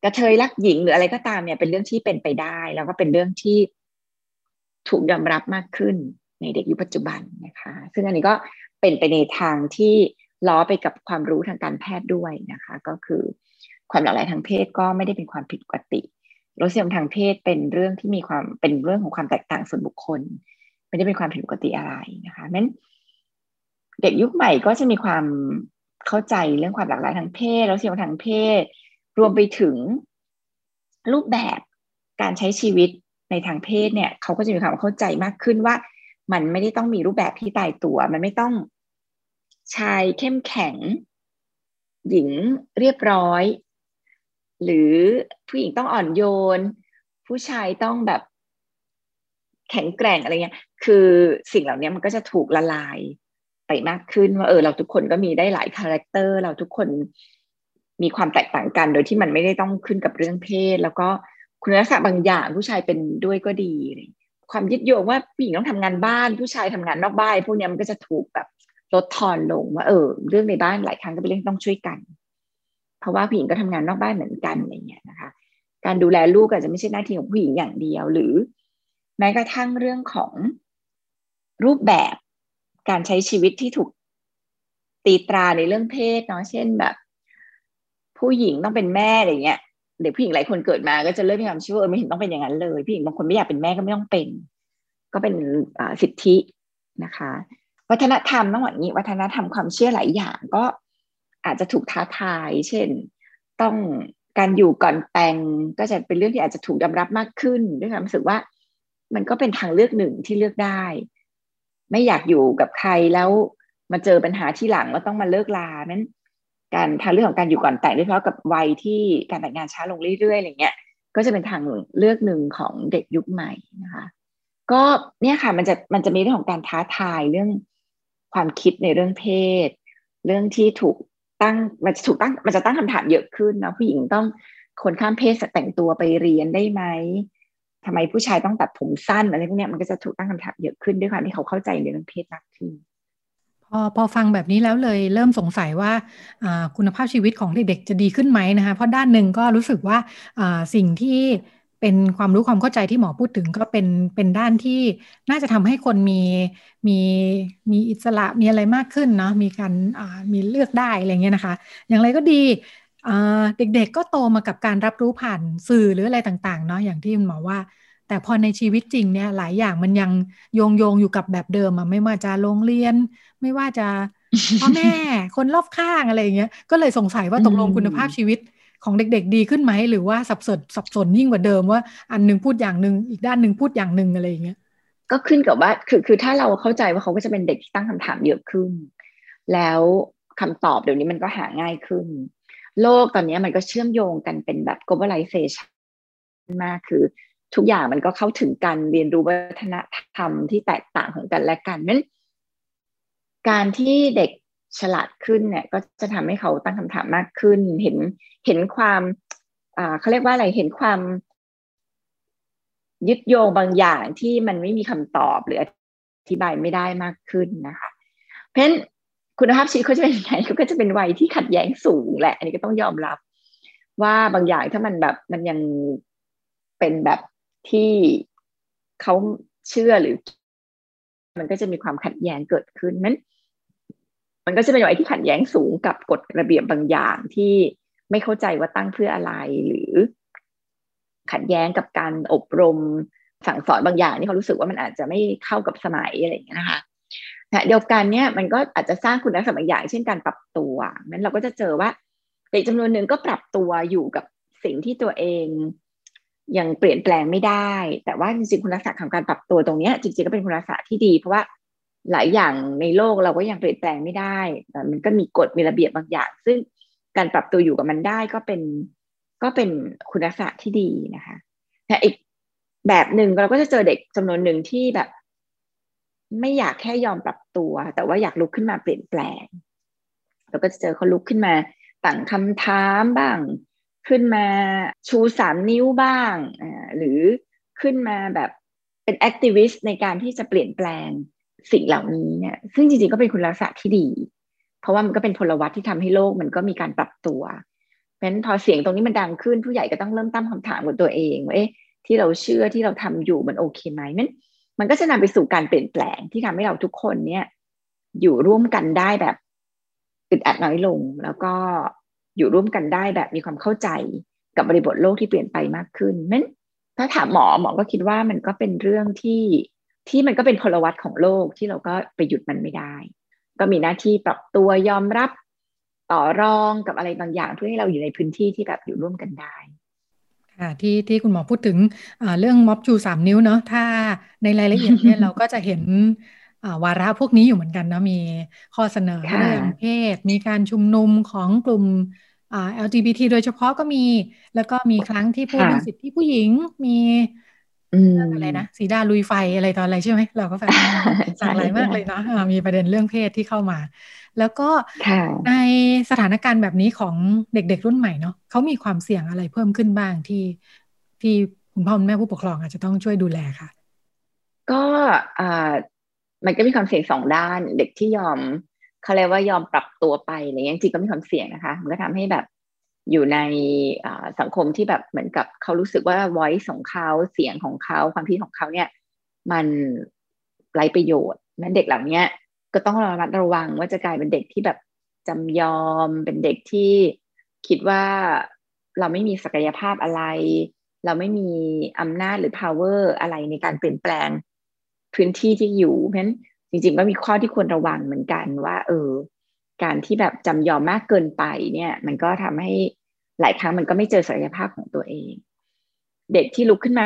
กระเทยรักหญิงหรืออะไรก็ตามเนี่ยเป็นเรื่องที่เป็นไปได้ แล้วก็เป็นเรื่องที่ถูกยอมรับมากขึ้นในเด็กยุคปัจจุบันนะคะ ซึ่งอันนี้ก็เป็นไปในทางที่ล้อไปกับความรู้ทางการแพทย์ด้วยนะคะ ก็คือความหลากหลายทางเพศก็ไม่ได้เป็นความผิดปกติรสนิยมทางเพศเป็นเรื่องที่มีความเป็นเรื่องของความแตกต่างส่วนบุคคล ไม่ได้เป็นความผิดปกติอะไรนะคะนั้นเด็กยุคใหม่ก็จะมีความ เข้าใจเรื่องความหลากหลายทางเพศรสนิยมทางเพศ รวมไปถึงรูปแบบการใช้ชีวิตในทางเพศเนี่ยเขาก็จะมีความเข้าใจมากขึ้นว่า มันไม่ได้ต้องมีรูปแบบที่ตายตัว มันไม่ต้องชายเข้มแข็ง หญิงเรียบร้อย หรือผู้หญิงต้องอ่อนโยน ผู้ชายต้องแบบแข็งแกร่งอะไรเงี้ย คือสิ่งเหล่านี้มันก็จะถูกละลาย มากขึ้นว่าเออเราทุกคนก็มีได้หลาย character เราทุกคนมีความแตกต่างกัน โดยที่มันไม่ได้ต้องขึ้นกับเรื่องเพศ แล้วก็คุณลักษณะบางอย่างผู้ชายเป็นด้วยก็ดี ความยึดโยงว่าผู้หญิงต้องทำงานบ้านผู้ชายทำงานนอกบ้านพวกนี้มันก็จะถูกแบบลดทอนลงว่าเออ เรื่องในบ้านหลายครั้งก็เป็นเรื่องต้องช่วยกัน เพราะว่าผู้หญิงก็ทำงานนอกบ้านเหมือนกันอะไรเงี้ยนะคะ การดูแลลูกอาจจะไม่ใช่หน้าที่ของผู้หญิงอย่างเดียว หรือ แม้กระทั่งเรื่องของรูปแบบ การใช้ชีวิตที่ถูกตีตราในเรื่องเพศเนาะเช่นแบบ ผู้หญิงต้องเป็นแม่อะไรเงี้ยเด็กผู้หญิงหลายคนเกิดมาก็จะเริ่มมีความเชื่อไม่เห็นต้องเป็นอย่างนั้นเลยผู้หญิงบางคนไม่อยากเป็นแม่ก็ไม่ต้องเป็น ก็เป็นสิทธินะคะ วัฒนธรรมต้องบอกนี้ วัฒนธรรมความเชื่อหลายอย่างก็อาจจะถูกท้าทาย เช่น ต้องการอยู่ก่อนแต่งก็จะเป็นเรื่องที่อาจจะถูกยอมรับมากขึ้นด้วยความรู้สึกว่า มันก็เป็นทางเลือกหนึ่งที่เลือกได้ ไม่อยากอยู่กับใครแล้วมาเจอปัญหาที่หลังแล้วต้องมาเลิกลานั้นการทางเรื่องของการอยู่ก่อนแต่งโดยเฉพาะกับวัยที่การแต่งงานช้าลงเรื่อยๆอะไรเงี้ย ก็จะเป็นทางเลือกหนึ่งของเด็กยุคใหม่นะคะ ก็เนี่ยค่ะมันจะมันจะมีเรื่องของการท้าทายเรื่องความคิดในเรื่องเพศ เรื่องที่ถูกตั้งมันจะถูกตั้งมันจะตั้งคำถามเยอะขึ้นนะผู้หญิงต้องคนข้ามเพศแต่งตัวไปเรียนได้ไหม ทำไมผู้ชายต้องตัดผมสั้นอะไรพวกนี้มันก็จะถูกตั้งคำถามเยอะขึ้นด้วยความที่เขาเข้าใจในเรื่องเพศมากขึ้นพอพอฟังแบบนี้แล้วเลยเริ่มสงสัยว่าคุณภาพชีวิตของเด็กๆจะดีขึ้นไหมนะคะเพราะด้านหนึ่งก็รู้สึกว่าสิ่งที่เป็นความรู้ความเข้าใจที่หมอพูดถึงก็เป็นเป็นด้านที่น่าจะทำให้คนมีมีมีอิสระมีอะไรมากขึ้นเนาะมีการมีเลือกได้อะไรเงี้ยนะคะ อย่างไรก็ดี เด็กๆก็โตมากับการรับรู้ผ่านสื่อหรืออะไรต่างๆเนาะอย่างที่คุณหมอว่า แต่พอในชีวิตจริงเนี่ยหลายอย่างมันยังโยงโยงอยู่กับแบบเดิมอะไม่ว่าจะโรงเรียน ไม่ว่าจะพ่อแม่คนรอบข้างอะไรอย่างเงี้ยก็เลยสงสัยว่าตกลงคุณภาพชีวิตของเด็ก ๆ ดีขึ้นไหมหรือว่าสับสนสับสนยิ่งกว่าเดิมว่าอันนึงพูดอย่างหนึ่งอีกด้านหนึ่งพูดอย่างหนึ่งอะไรอย่างเงี้ยก็ขึ้นกับว่าคือคือถ้าเราเข้าใจว่าเขาก็จะเป็นเด็กที่ตั้งคำถามเยอะขึ้น แล้วคำตอบเดี๋ยวนี้มันก็หาง่ายขึ้น โลกตอนนี้มันก็เชื่อมโยงกันเป็นแบบ globalization มากคือทุกอย่างมันก็เข้าถึงการเรียนรู้วัฒนธรรมที่แตกต่างของกันและกันนั้นการที่เด็กฉลาดขึ้นเนี่ยก็จะทำให้เขาตั้งคำถามมากขึ้น เห็นเห็นความเขาเรียกว่าอะไรเห็นความ ยึดโยงบางอย่างที่มันไม่มีคำตอบหรืออธิบายไม่ได้มากขึ้นนะคะ เพราะฉะนั้น คุณภาพชีวิตเขาจะเป็นยังไงเขาก็จะเป็นวัยที่ขัดแย้งสูงแหละ อันนี้ก็ต้องยอมรับ ว่าบางอย่างถ้ามันแบบมันยังเป็นแบบที่เขาเชื่อหรือ มันก็จะมีความขัดแย้งเกิดขึ้นนั้น มันก็จะเป็นอะไรที่ขัดแย้งสูงกับกฎระเบียบบางอย่างที่ไม่เข้าใจว่าตั้งเพื่ออะไรหรือ ขัดแย้งกับการอบรมสั่งสอนบางอย่างที่เขารู้สึกว่ามันอาจจะไม่เข้ากับสมัยอะไรอย่างเงี้ยนะคะ เดียวกันเนี่ยมันก็อาจจะสร้างคุณลักษณะบางอย่างเช่นการปรับตัวนั้นเราก็จะเจอว่าเด็กจำนวนหนึ่งก็ปรับตัวอยู่กับสิ่งที่ตัวเองยังเปลี่ยนแปลงไม่ได้ แต่ว่าจริงๆคุณลักษณะของการปรับตัวตรงนี้จริงๆก็เป็นคุณลักษณะที่ดี เพราะว่าหลายอย่างในโลกเราก็ยังเปลี่ยนแปลงไม่ได้แต่มันก็มีกฎมีระเบียบบางอย่าง ซึ่งการปรับตัวอยู่กับมันได้ก็เป็นก็เป็นคุณลักษณะที่ดีนะคะแต่อีกแบบหนึ่งเราก็จะเจอเด็กจำนวนหนึ่งที่แบบ ไม่อยากแค่ยอมปรับตัว แต่ว่าอยากลุกขึ้นมาเปลี่ยนแปลงเราก็จะเจอเขาลุกขึ้นมาตั้งคำถามบ้าง ขึ้นมาชูสามนิ้วบ้างอ่าหรือขึ้นมาแบบเป็นแอคทิวิสต์ในการที่จะเปลี่ยนแปลงสิ่งเหล่านี้เนี่ยซึ่งจริงๆก็เป็นคุณลักษณะที่ดี เพราะว่ามันก็เป็นพลวัตที่ทำให้โลกมันก็มีการปรับตัวเพราะฉะนั้นพอเสียงตรงนี้มันดังขึ้นผู้ใหญ่ก็ต้องเริ่มตั้งคำถามกับตัวเองว่าเอ๊ะที่เราเชื่อที่เราทำอยู่มันโอเคไหมมัน มันก็จะนำไปสู่การเปลี่ยนแปลงที่ทำให้เราทุกคนเนี่ย อยู่ร่วมกันได้แบบอึดอัดน้อยลง แล้วก็อยู่ร่วมกันได้แบบมีความเข้าใจกับบริบทโลกที่เปลี่ยนไปมากขึ้นนั้นถ้าถามหมอหมอก็คิดว่ามันก็เป็นเรื่องที่ที่มันก็เป็นพลวัตของโลกที่เราก็ไปหยุดมันไม่ได้ ก็มีหน้าที่ปรับตัวยอมรับต่อรองกับอะไรบางอย่างเพื่อให้เราอยู่ในพื้นที่ที่แบบอยู่ร่วมกันได้ ค่ะที่ที่คุณหมอพูดถึงเรื่องม็อบชูสามนิ้วเนาะถ้าในรายละเอียดเนี่ยเราก็จะเห็นวาระพวกนี้อยู่เหมือนกันเนาะมีข้อเสนอเรื่องเพศ มีการชุมนุมของกลุ่ม LGBT โดยเฉพาะก็มี แล้วก็มีครั้งที่พูดเรื่องสิทธิผู้หญิงมี อะไรนะสีดาลุยไฟอะไรตอนอะไรใช่ไหมเราก็ฟังหลากหลายมากเลยเนาะมีประเด็นเรื่องเพศที่เข้ามา แล้วก็ในสถานการณ์แบบนี้ของเด็กๆรุ่นใหม่เนาะเขามีความเสี่ยงอะไรเพิ่มขึ้นบ้างที่ที่คุณพ่อคุณแม่ผู้ปกครองอาจจะต้องช่วยดูแลค่ะ ก็อ่ามันก็มีความเสี่ยงสองด้าน เด็กที่ยอมเขาเรียกว่ายอมปรับตัวไปอะไรเงี้ยจริงก็มีความเสี่ยงนะคะ มันก็ทำให้แบบ อยู่ในสังคมที่แบบเหมือนกับเขารู้สึกว่า voice ของเขาเสียงของเขาความคิดของเขาเนี่ย มันไรประโยชน์นั้นเด็กเหล่านี้ก็ต้องระมัดระวังว่าจะกลายเป็นเด็กที่แบบจำยอมเป็นเด็กที่คิดว่าเราไม่มีศักยภาพอะไร เราไม่มีอำนาจหรือ power อะไรในการเปลี่ยนแปลงพื้นที่ที่อยู่เพราะฉะนั้นจริงๆก็มีข้อที่ควรระวังเหมือนกันว่า เออ การที่แบบจำยอมมากเกินไปเนี่ย มันก็ทำให้หลายครั้งมันก็ไม่เจอศักยภาพของตัวเอง เด็กที่ลุกขึ้นมา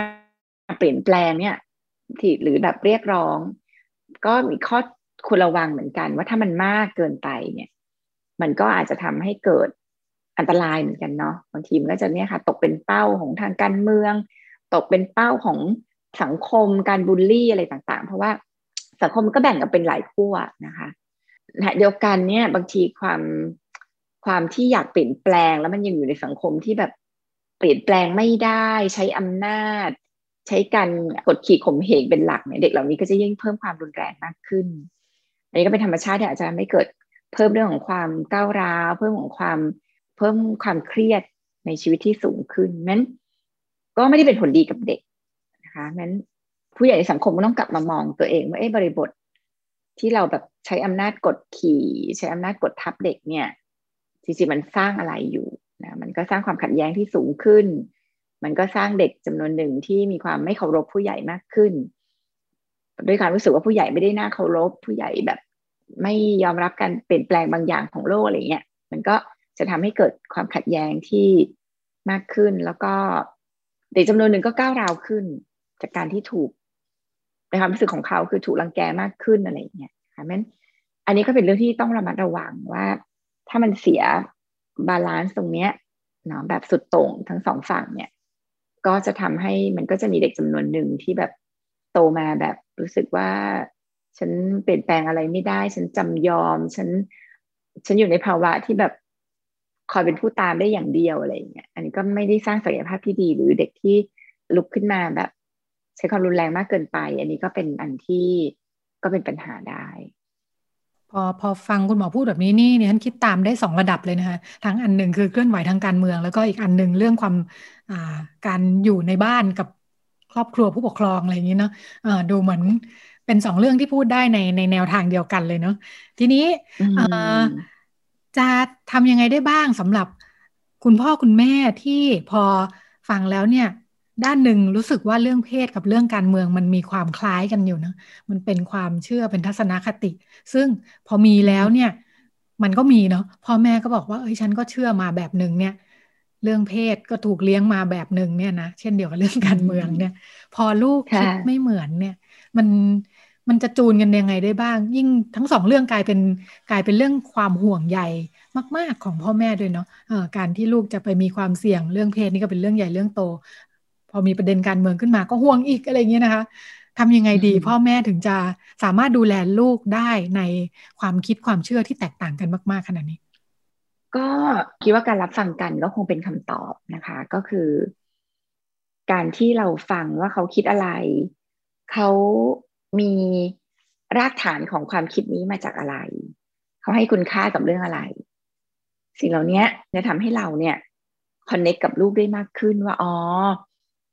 เปลี่ยนแปลงเนี่ยที่หรือแบบเรียกร้อง ก็มีข้อควรระวังเหมือนกัน ว่าถ้ามันมากเกินไปเนี่ย มันก็อาจจะทำให้เกิดอันตรายเหมือนกันเนาะบางทีมันก็จะเนี่ยค่ะ ตกเป็นเป้าของทางการเมือง ตกเป็นเป้าของสังคมการบูลลี่อะไรต่างๆ เพราะว่าสังคมก็แบ่งกันเป็นหลายขั้วนะคะ เดียวกันเนี่ยบางทีความความที่อยากเปลี่ยนแปลงแล้วมันยังอยู่ในสังคมที่แบบเปลี่ยนแปลงไม่ได้ใช้อำนาจ ใช้การกดขี่ข่มเหงเป็นหลักเนี่ยเด็กเหล่านี้ก็จะยิ่งเพิ่มความรุนแรงมากขึ้น อันนี้ก็เป็นธรรมชาติที่อาจจะไม่เกิดเพิ่มเรื่องของความก้าวร้าว เพิ่มของความเพิ่มความเครียดในชีวิตที่สูงขึ้นนั้น ก็ไม่ได้เป็นผลดีกับเด็กนะคะนั้นผู้ใหญ่ในสังคมก็ต้องกลับมามองตัวเองว่าเอ๊ะบริบท ที่เราแบบใช้อำนาจกดขี่ ใช้อำนาจกดทับเด็กเนี่ยจริงๆมันสร้างอะไรอยู่นะมันก็สร้างความขัดแย้งที่สูงขึ้น มันก็สร้างเด็กจำนวนหนึ่งที่มีความไม่เคารพผู้ใหญ่มากขึ้น ด้วยการรู้สึกว่าผู้ใหญ่ไม่ได้น่าเคารพผู้ใหญ่แบบ ไม่ยอมรับการเปลี่ยนแปลงบางอย่างของโลกอะไรเงี้ยมันก็จะทำให้เกิดความขัดแย้งที่มากขึ้น แล้วก็เด็กจำนวนหนึ่งก็ก้าวร้าวขึ้น จากการที่ถูก ในความรู้สึกของเขาคือถูกรังแกมากขึ้นอะไรอย่างเงี้ยค่ะมันอันนี้ก็เป็นเรื่องที่ต้องระมัดระวังว่า ถ้ามันเสีย balance ตรงเนี้ยเนาะแบบสุดโต่งทั้งสองฝั่งเนี่ยก็จะทำให้มันก็จะมีเด็กจำนวนหนึ่งที่แบบโตมาแบบรู้สึกว่า ฉันเปลี่ยนแปลงอะไรไม่ได้ ฉันจำยอม ฉัน ฉันอยู่ในภาวะที่แบบคอยเป็นผู้ตามได้อย่างเดียวอะไรอย่างเงี้ยอันนี้ก็ไม่ได้สร้างศักยภาพที่ดีหรือเด็กที่ลุกขึ้นมาแบบ ใช้ความรุนแรงมากเกินไป อันนี้ก็เป็นอันที่ก็เป็นปัญหาได้พอพอฟังคุณหมอพูดแบบนี้นี่เนี่ยฉันคิดตามได้สองระดับเลยนะคะทั้งอันหนึ่งคือเคลื่อนไหวทางการเมือง แล้วก็อีกอันหนึ่งเรื่องความอ่าการอยู่ในบ้านกับครอบครัวผู้ปกครองอะไรอย่างนี้เนาะอ่าดูเหมือนเป็นสองเรื่องที่พูดได้ในในแนวทางเดียวกันเลยเนาะทีนี้อ่าจะทำยังไงได้บ้างสำหรับคุณพ่อคุณแม่ที่พอฟังแล้วเนี่ย ด้านหนึ่งรู้สึกว่าเรื่องเพศกับเรื่องการเมืองมันมีความคล้ายกันอยู่นะมันเป็นความเชื่อเป็นทัศนคติ ซึ่งพอมีแล้วเนี่ย มันก็มีเนาะพ่อแม่ก็บอกว่าเอ้ยฉันก็เชื่อมาแบบหนึ่งเนี่ย เรื่องเพศก็ถูกเลี้ยงมาแบบหนึ่งเนี่ยนะเช่นเดียวกับเรื่องการเมืองเนี่ย พอลูกคิดไม่เหมือนเนี่ย มันมันจะจูนกันยังไงได้บ้าง ยิ่งทั้งสองเรื่องกลายเป็นกลายเป็นเรื่องความห่วงใยมาก ๆ ของพ่อแม่ด้วยเนาะะการที่ลูกจะไปมีความเสี่ยงเรื่องเพศนี่ก็เป็นเรื่องใหญ่เรื่องโต อมีประเด็นการเมืองขึ้นมาก็ห่วงอีกอะไรเงี้ยนะคะทำยังไงดี พ่อแม่ถึงจะสามารถดูแลลูกได้ในความคิดความเชื่อที่แตกต่างกันมาก ๆขนาดนี้ ก็คิดว่าการรับฟังกันก็คงเป็นคำตอบนะคะ ก็คือ การที่เราฟังว่าเขาคิดอะไร เขามีรากฐานของความคิดนี้มาจากอะไร เขาให้คุณค่ากับเรื่องอะไร สิ่งเหล่านี้จะทำให้เราเนี่ยคอนเน็กกับลูกได้มากขึ้นว่าอ๋อ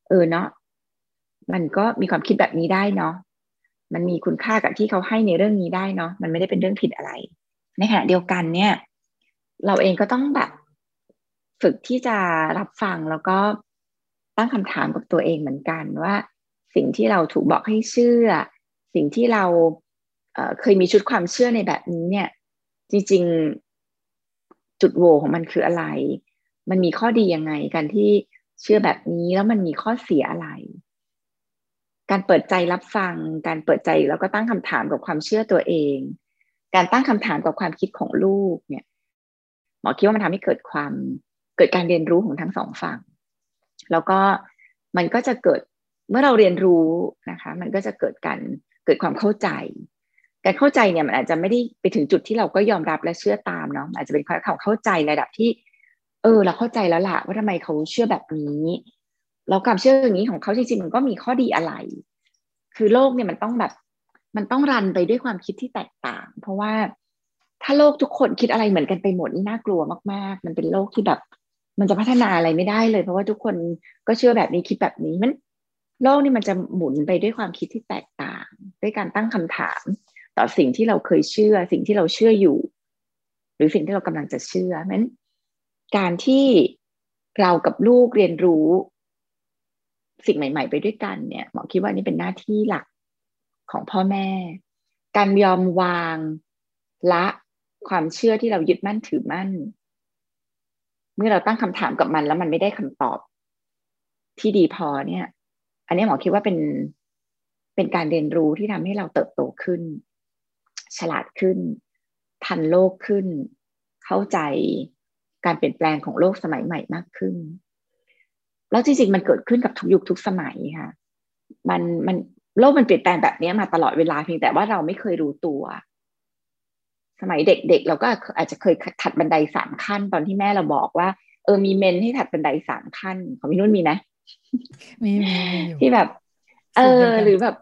เออเนาะมันก็มีความคิดแบบนี้ได้เนาะมันมีคุณค่ากับที่เขาให้ในเรื่องนี้ได้เนาะมันไม่ได้เป็นเรื่องผิดอะไร ในขณะเดียวกันเนี่ย เราเองก็ต้องแบบฝึกที่จะรับฟังแล้วก็ตั้งคำถามกับตัวเองเหมือนกันว่า สิ่งที่เราถูกบอกให้เชื่อ สิ่งที่เราเเคยมีชุดความเชื่อในแบบนี้เนี่ย จริงๆ จุดโหวของมันคืออะไร มันมีข้อดียังไงกันที่ เชื่อแบบนี้แล้วมันมีข้อเสียอะไร การเปิดใจรับฟัง การเปิดใจแล้วก็ตั้งคำถามกับความเชื่อตัวเอง การตั้งคำถามกับความคิดของลูกเนี่ยหมอคิดว่ามันทำให้เกิดความเกิดการเรียนรู้ของทั้งสองฝั่ง แล้วก็มันก็จะเกิดเมื่อเราเรียนรู้นะคะ มันก็จะเกิดการเกิดความเข้าใจ การเข้าใจเนี่ยมันอาจจะไม่ได้ไปถึงจุดที่เราก็ยอมรับและเชื่อตามเนาะอาจจะเป็นความเข้าใจระดับที่ เออ เราเข้าใจแล้วล่ะว่าทำไมเขาเชื่อแบบนี้แล้วความเชื่ออย่างนี้ของเขาจริงๆมันก็มีข้อดีอะไร คือโลกเนี่ยมันต้องแบบ มันต้องรันไปด้วยความคิดที่แตกต่าง เพราะว่าถ้าโลกทุกคนคิดอะไรเหมือนกันไปหมดนี่น่ากลัวมาก ๆ มันเป็นโลกที่แบบ มันจะพัฒนาอะไรไม่ได้เลย เพราะว่าทุกคนก็เชื่อแบบนี้คิดแบบนี้มันโลกนี่มันจะหมุนไปด้วยความคิดที่แตกต่าง ด้วยการตั้งคำถาม ต่อสิ่งที่เราเคยเชื่อ สิ่งที่เราเชื่ออยู่ หรือสิ่งที่เรากำลังจะเชื่อนั้น การที่เรากับลูกเรียนรู้ สิ่งใหม่ ๆ ไปด้วยกันเนี่ยหมอคิดว่านี่เป็นหน้าที่หลักของพ่อแม่ การยอมวางละความเชื่อที่เรายึดมั่นถือมั่น เมื่อเราตั้งคำถามกับมันแล้วมันไม่ได้คำตอบ ที่ดีพอเนี่ย อันนี้หมอคิดว่าเป็นเป็นการเรียนรู้ที่ทำให้เราเติบโตขึ้น ฉลาดขึ้น ทันโลกขึ้น เข้าใจ การเปลี่ยนแปลงของโลกสมัยใหม่มากขึ้น แล้วจริงๆมันเกิดขึ้นกับทุกยุคทุกสมัยค่ะ มันมันโลกมันเปลี่ยนแปลงแบบนี้มาตลอดเวลาเพียงแต่ว่าเราไม่เคยรู้ตัว สมัยเด็กๆเราก็อาจจะเคยถัดบันไดสามขั้น ตอนที่แม่เราบอกว่า เออมีเมนให้ถัดบันไดสามขั้น ของพี่นุ่นมีไหมมีมีที่แบบ เออ หรือแบบ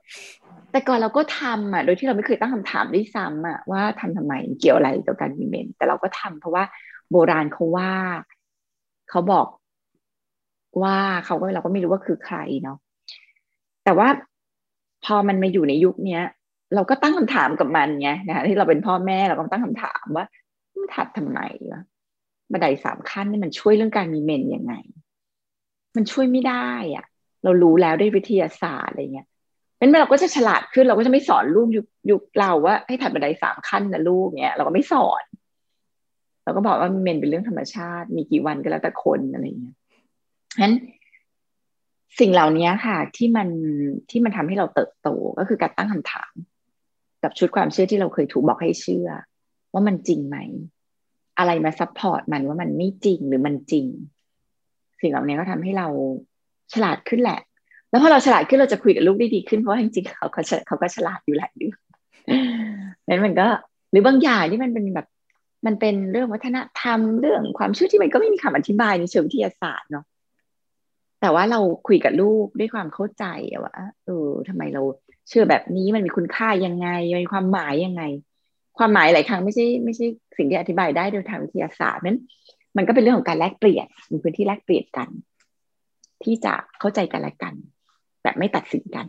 แต่ก่อนเราก็ทำอะ โดยที่เราไม่เคยตั้งคำถามด้วยซ้ำอะว่าทำทำไมเกี่ยวอะไรกับการมีเมน แต่เราก็ทำเพราะว่า โบราณเขาว่า เขาบอกว่าเขาก็เราก็ไม่รู้ว่าคือใครเนาะแต่ว่าพอมันมาอยู่ในยุคเนี้ย เราก็ตั้งคำถามกับมันไงนะที่เราเป็นพ่อแม่เราก็ตั้งคำถามว่ามันถัดทำไมวะบันไดสามขั้นนี่มันช่วยเรื่องการมีเมนยังไง มันช่วยไม่ได้อะ่ะ เรารู้แล้วด้วยวิทยาศาสตร์อะไรเงี้ยนั้นเราก็จะฉลาดขึ้นเราก็จะไม่สอนลูกยุคยุคเราว่าให้ถัดบันไดสามขั้นนะลูกเนี้ยเราก็ไม่สอน เราก็บอกว่าเมนส์เป็นเรื่องธรรมชาติ มีกี่วันก็แล้วแต่คนอะไรเงี้ยฉะนั้นสิ่งเหล่านี้ค่ะ ที่มันที่มันทำให้เราเติบโตก็คือการตั้งคำถาม กับชุดความเชื่อที่เราเคยถูกบอกให้เชื่อ ว่ามันจริงไหม อะไรมา support มันว่ามันไม่จริงหรือมันจริง สิ่งเหล่านี้ก็ทำให้เราฉลาดขึ้นแหละ แล้วพอเราฉลาดขึ้นเราจะคุยกับลูกได้ดีขึ้นเพราะจริงๆเขาเขาเขาก็ฉลาดอยู่หละด้วยนั้นมันก็ หรือบางอย่างที่มันเป็นแบบ มันเป็นเรื่องวัฒนธรรมเรื่องความเชื่อที่มันก็ไม่มีคำอธิบายในเชิงวิทยาศาสตร์เนาะแต่ว่าเราคุยกับลูกด้วยความเข้าใจว่าเออทำไมเราเชื่อแบบนี้มันมีคุณค่ายังไงมีความหมายยังไง ความหมายหลายครั้งไม่ใช่ไม่ใช่สิ่งที่อธิบายได้โดยทางวิทยาศาสตร์นั้น มันก็เป็นเรื่องของการแลกเปลี่ยนมีพื้นที่แลกเปลี่ยนกัน ที่จะเข้าใจกันและกัน แบบไม่ตัดสินกัน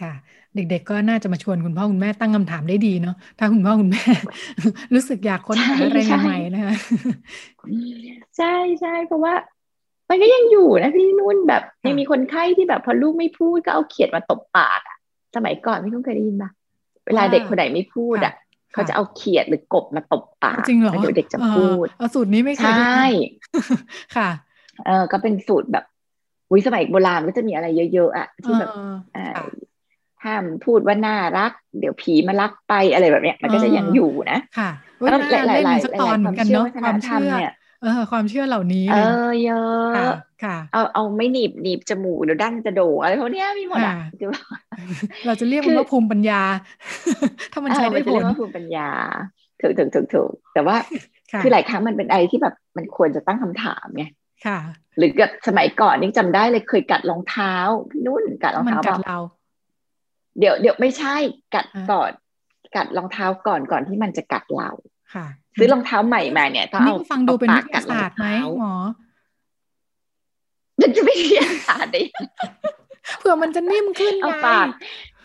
ค่ะ เด็กๆก็น่าจะมาชวนคุณพ่อคุณแม่ตั้งคำถามได้ดีเนาะถ้าคุณพ่อคุณแม่ รู้สึกอยากค้นหาอะไรใหม่ๆนะคะใช่ใช่เพราะว่า มันก็ยังอยู่นะพี่นุ่นแบบยังมีคนไข้ที่แบบพอลูกไม่พูดก็เอาเขียดมาตบปากอะสมัยก่อนพี่นุ่นเคยได้ยินปะเวลาเด็กคนไหนไม่พูดอะเขาจะเอาเขียดหรือกบมาตบปากจริงเหรอเดี๋ยวเด็กจะพูดเอาสูตรนี้ไม่เคยใช่ค่ะเออก็เป็นสูตรแบบวิสมัยโบราณก็จะมีอะไรเยอะๆอะที่แบบ ห้ามพูดว่าน่ารัก เดี๋ยวผีมารักไปอะไรแบบเนี้ย มันก็จะยังอยู่นะค่ะแล้วหลายหลายหลายความเชื่อความเชื่อเนี่ยเออความเชื่อเหล่านี้เออเยอะค่ะ เอาเอาไม่หนีบหนีบจมูกเดี๋ยวดั้งจะโด่อะไรพวกนี้มีหมดอะเราจะเรียกมันว่าภูมิปัญญา ถ้ามันใช้ได้ผลภูมิปัญญาถูกถูกถูกถูกแต่ว่าคือหลายครั้งมันเป็นอะไรที่แบบมันควรจะตั้งคำถามไงค่ะ หรือกับสมัยก่อนนี่จำได้เลยเคยกัดรองเท้าพี่นุ่นกัดรองเท้าเรา เดี๋ยวเดี๋ยวไม่ใช่กัดก่อนกัดรองเท้าก่อนก่อนที่มันจะกัดเราค่ะ ซื้อรองเท้าใหม่มาเนี่ยต้องเอาฟังดูเป็นวิทยาศาสตร์ไหมหมอมันจะไม่วิทยาศาสตร์ได้เผื่อมันจะนิ่มขึ้นเอาปาก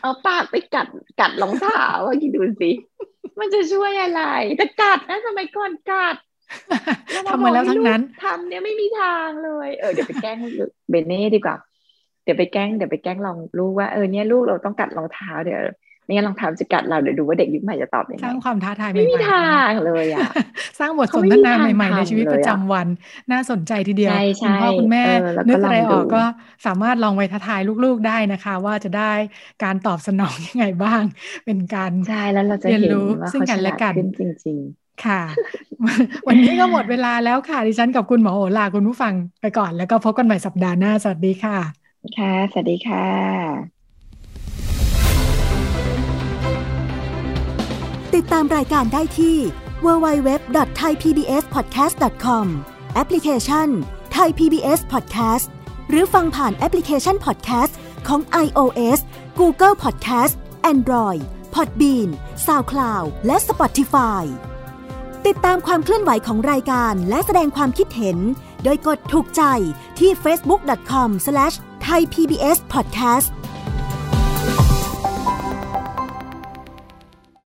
เอาปากไปกัดกัดรองเท้าว่าคิดดูสิมันจะช่วยอะไรแต่กัดนะสมัยก่อนกัดทำมาแล้วทั้งนั้นทำเนี่ยไม่มีทางเลย เออเดี๋ยวไปแกล้งเบเน่ดีกว่า เดี๋ยวไปแกล้งเดี๋ยวไปแกล้งลองลูกว่าเออเนี่ยลูกเราต้องกัดรองเท้าเดี๋ยวไม่งั้นลองทำจะกัดเราเดี๋ยวดูว่าเด็กยุคใหม่จะตอบยังไงสร้างความท้าทายใหม่ไม่มีทางเลยอะสร้างบทสนทนาใหม่ๆในชีวิตประจำวันน่าสนใจทีเดียวคุณพ่อคุณแม่นึกอะไรออกก็สามารถลองไปท้าทายลูกๆได้นะคะ ว่าจะได้การตอบสนองยังไงบ้าง เป็นการใช่แล้วเราจะเรียนรู้ซึ่งกันและกันจริง ๆค่ะ วันนี้ก็หมดเวลาแล้วค่ะ ดิฉันกับคุณหมอโอลาคุณผู้ฟังไปก่อนแล้วก็พบกันใหม่สัปดาห์หน้า สวัสดีค่ะ ค่ะ สวัสดีค่ะ ติดตามรายการได้ที่ www.thaipbspodcast.com แอปพลิเคชัน Thai PBS Podcast หรือฟังผ่านแอปพลิเคชัน Podcast ของ iOS Google Podcast Android Podbean SoundCloud และ Spotify ติดตามความเคลื่อนไหวของรายการและแสดงความคิดเห็น โดยกดถูกใจที่ facebook com ไทย PBS Podcast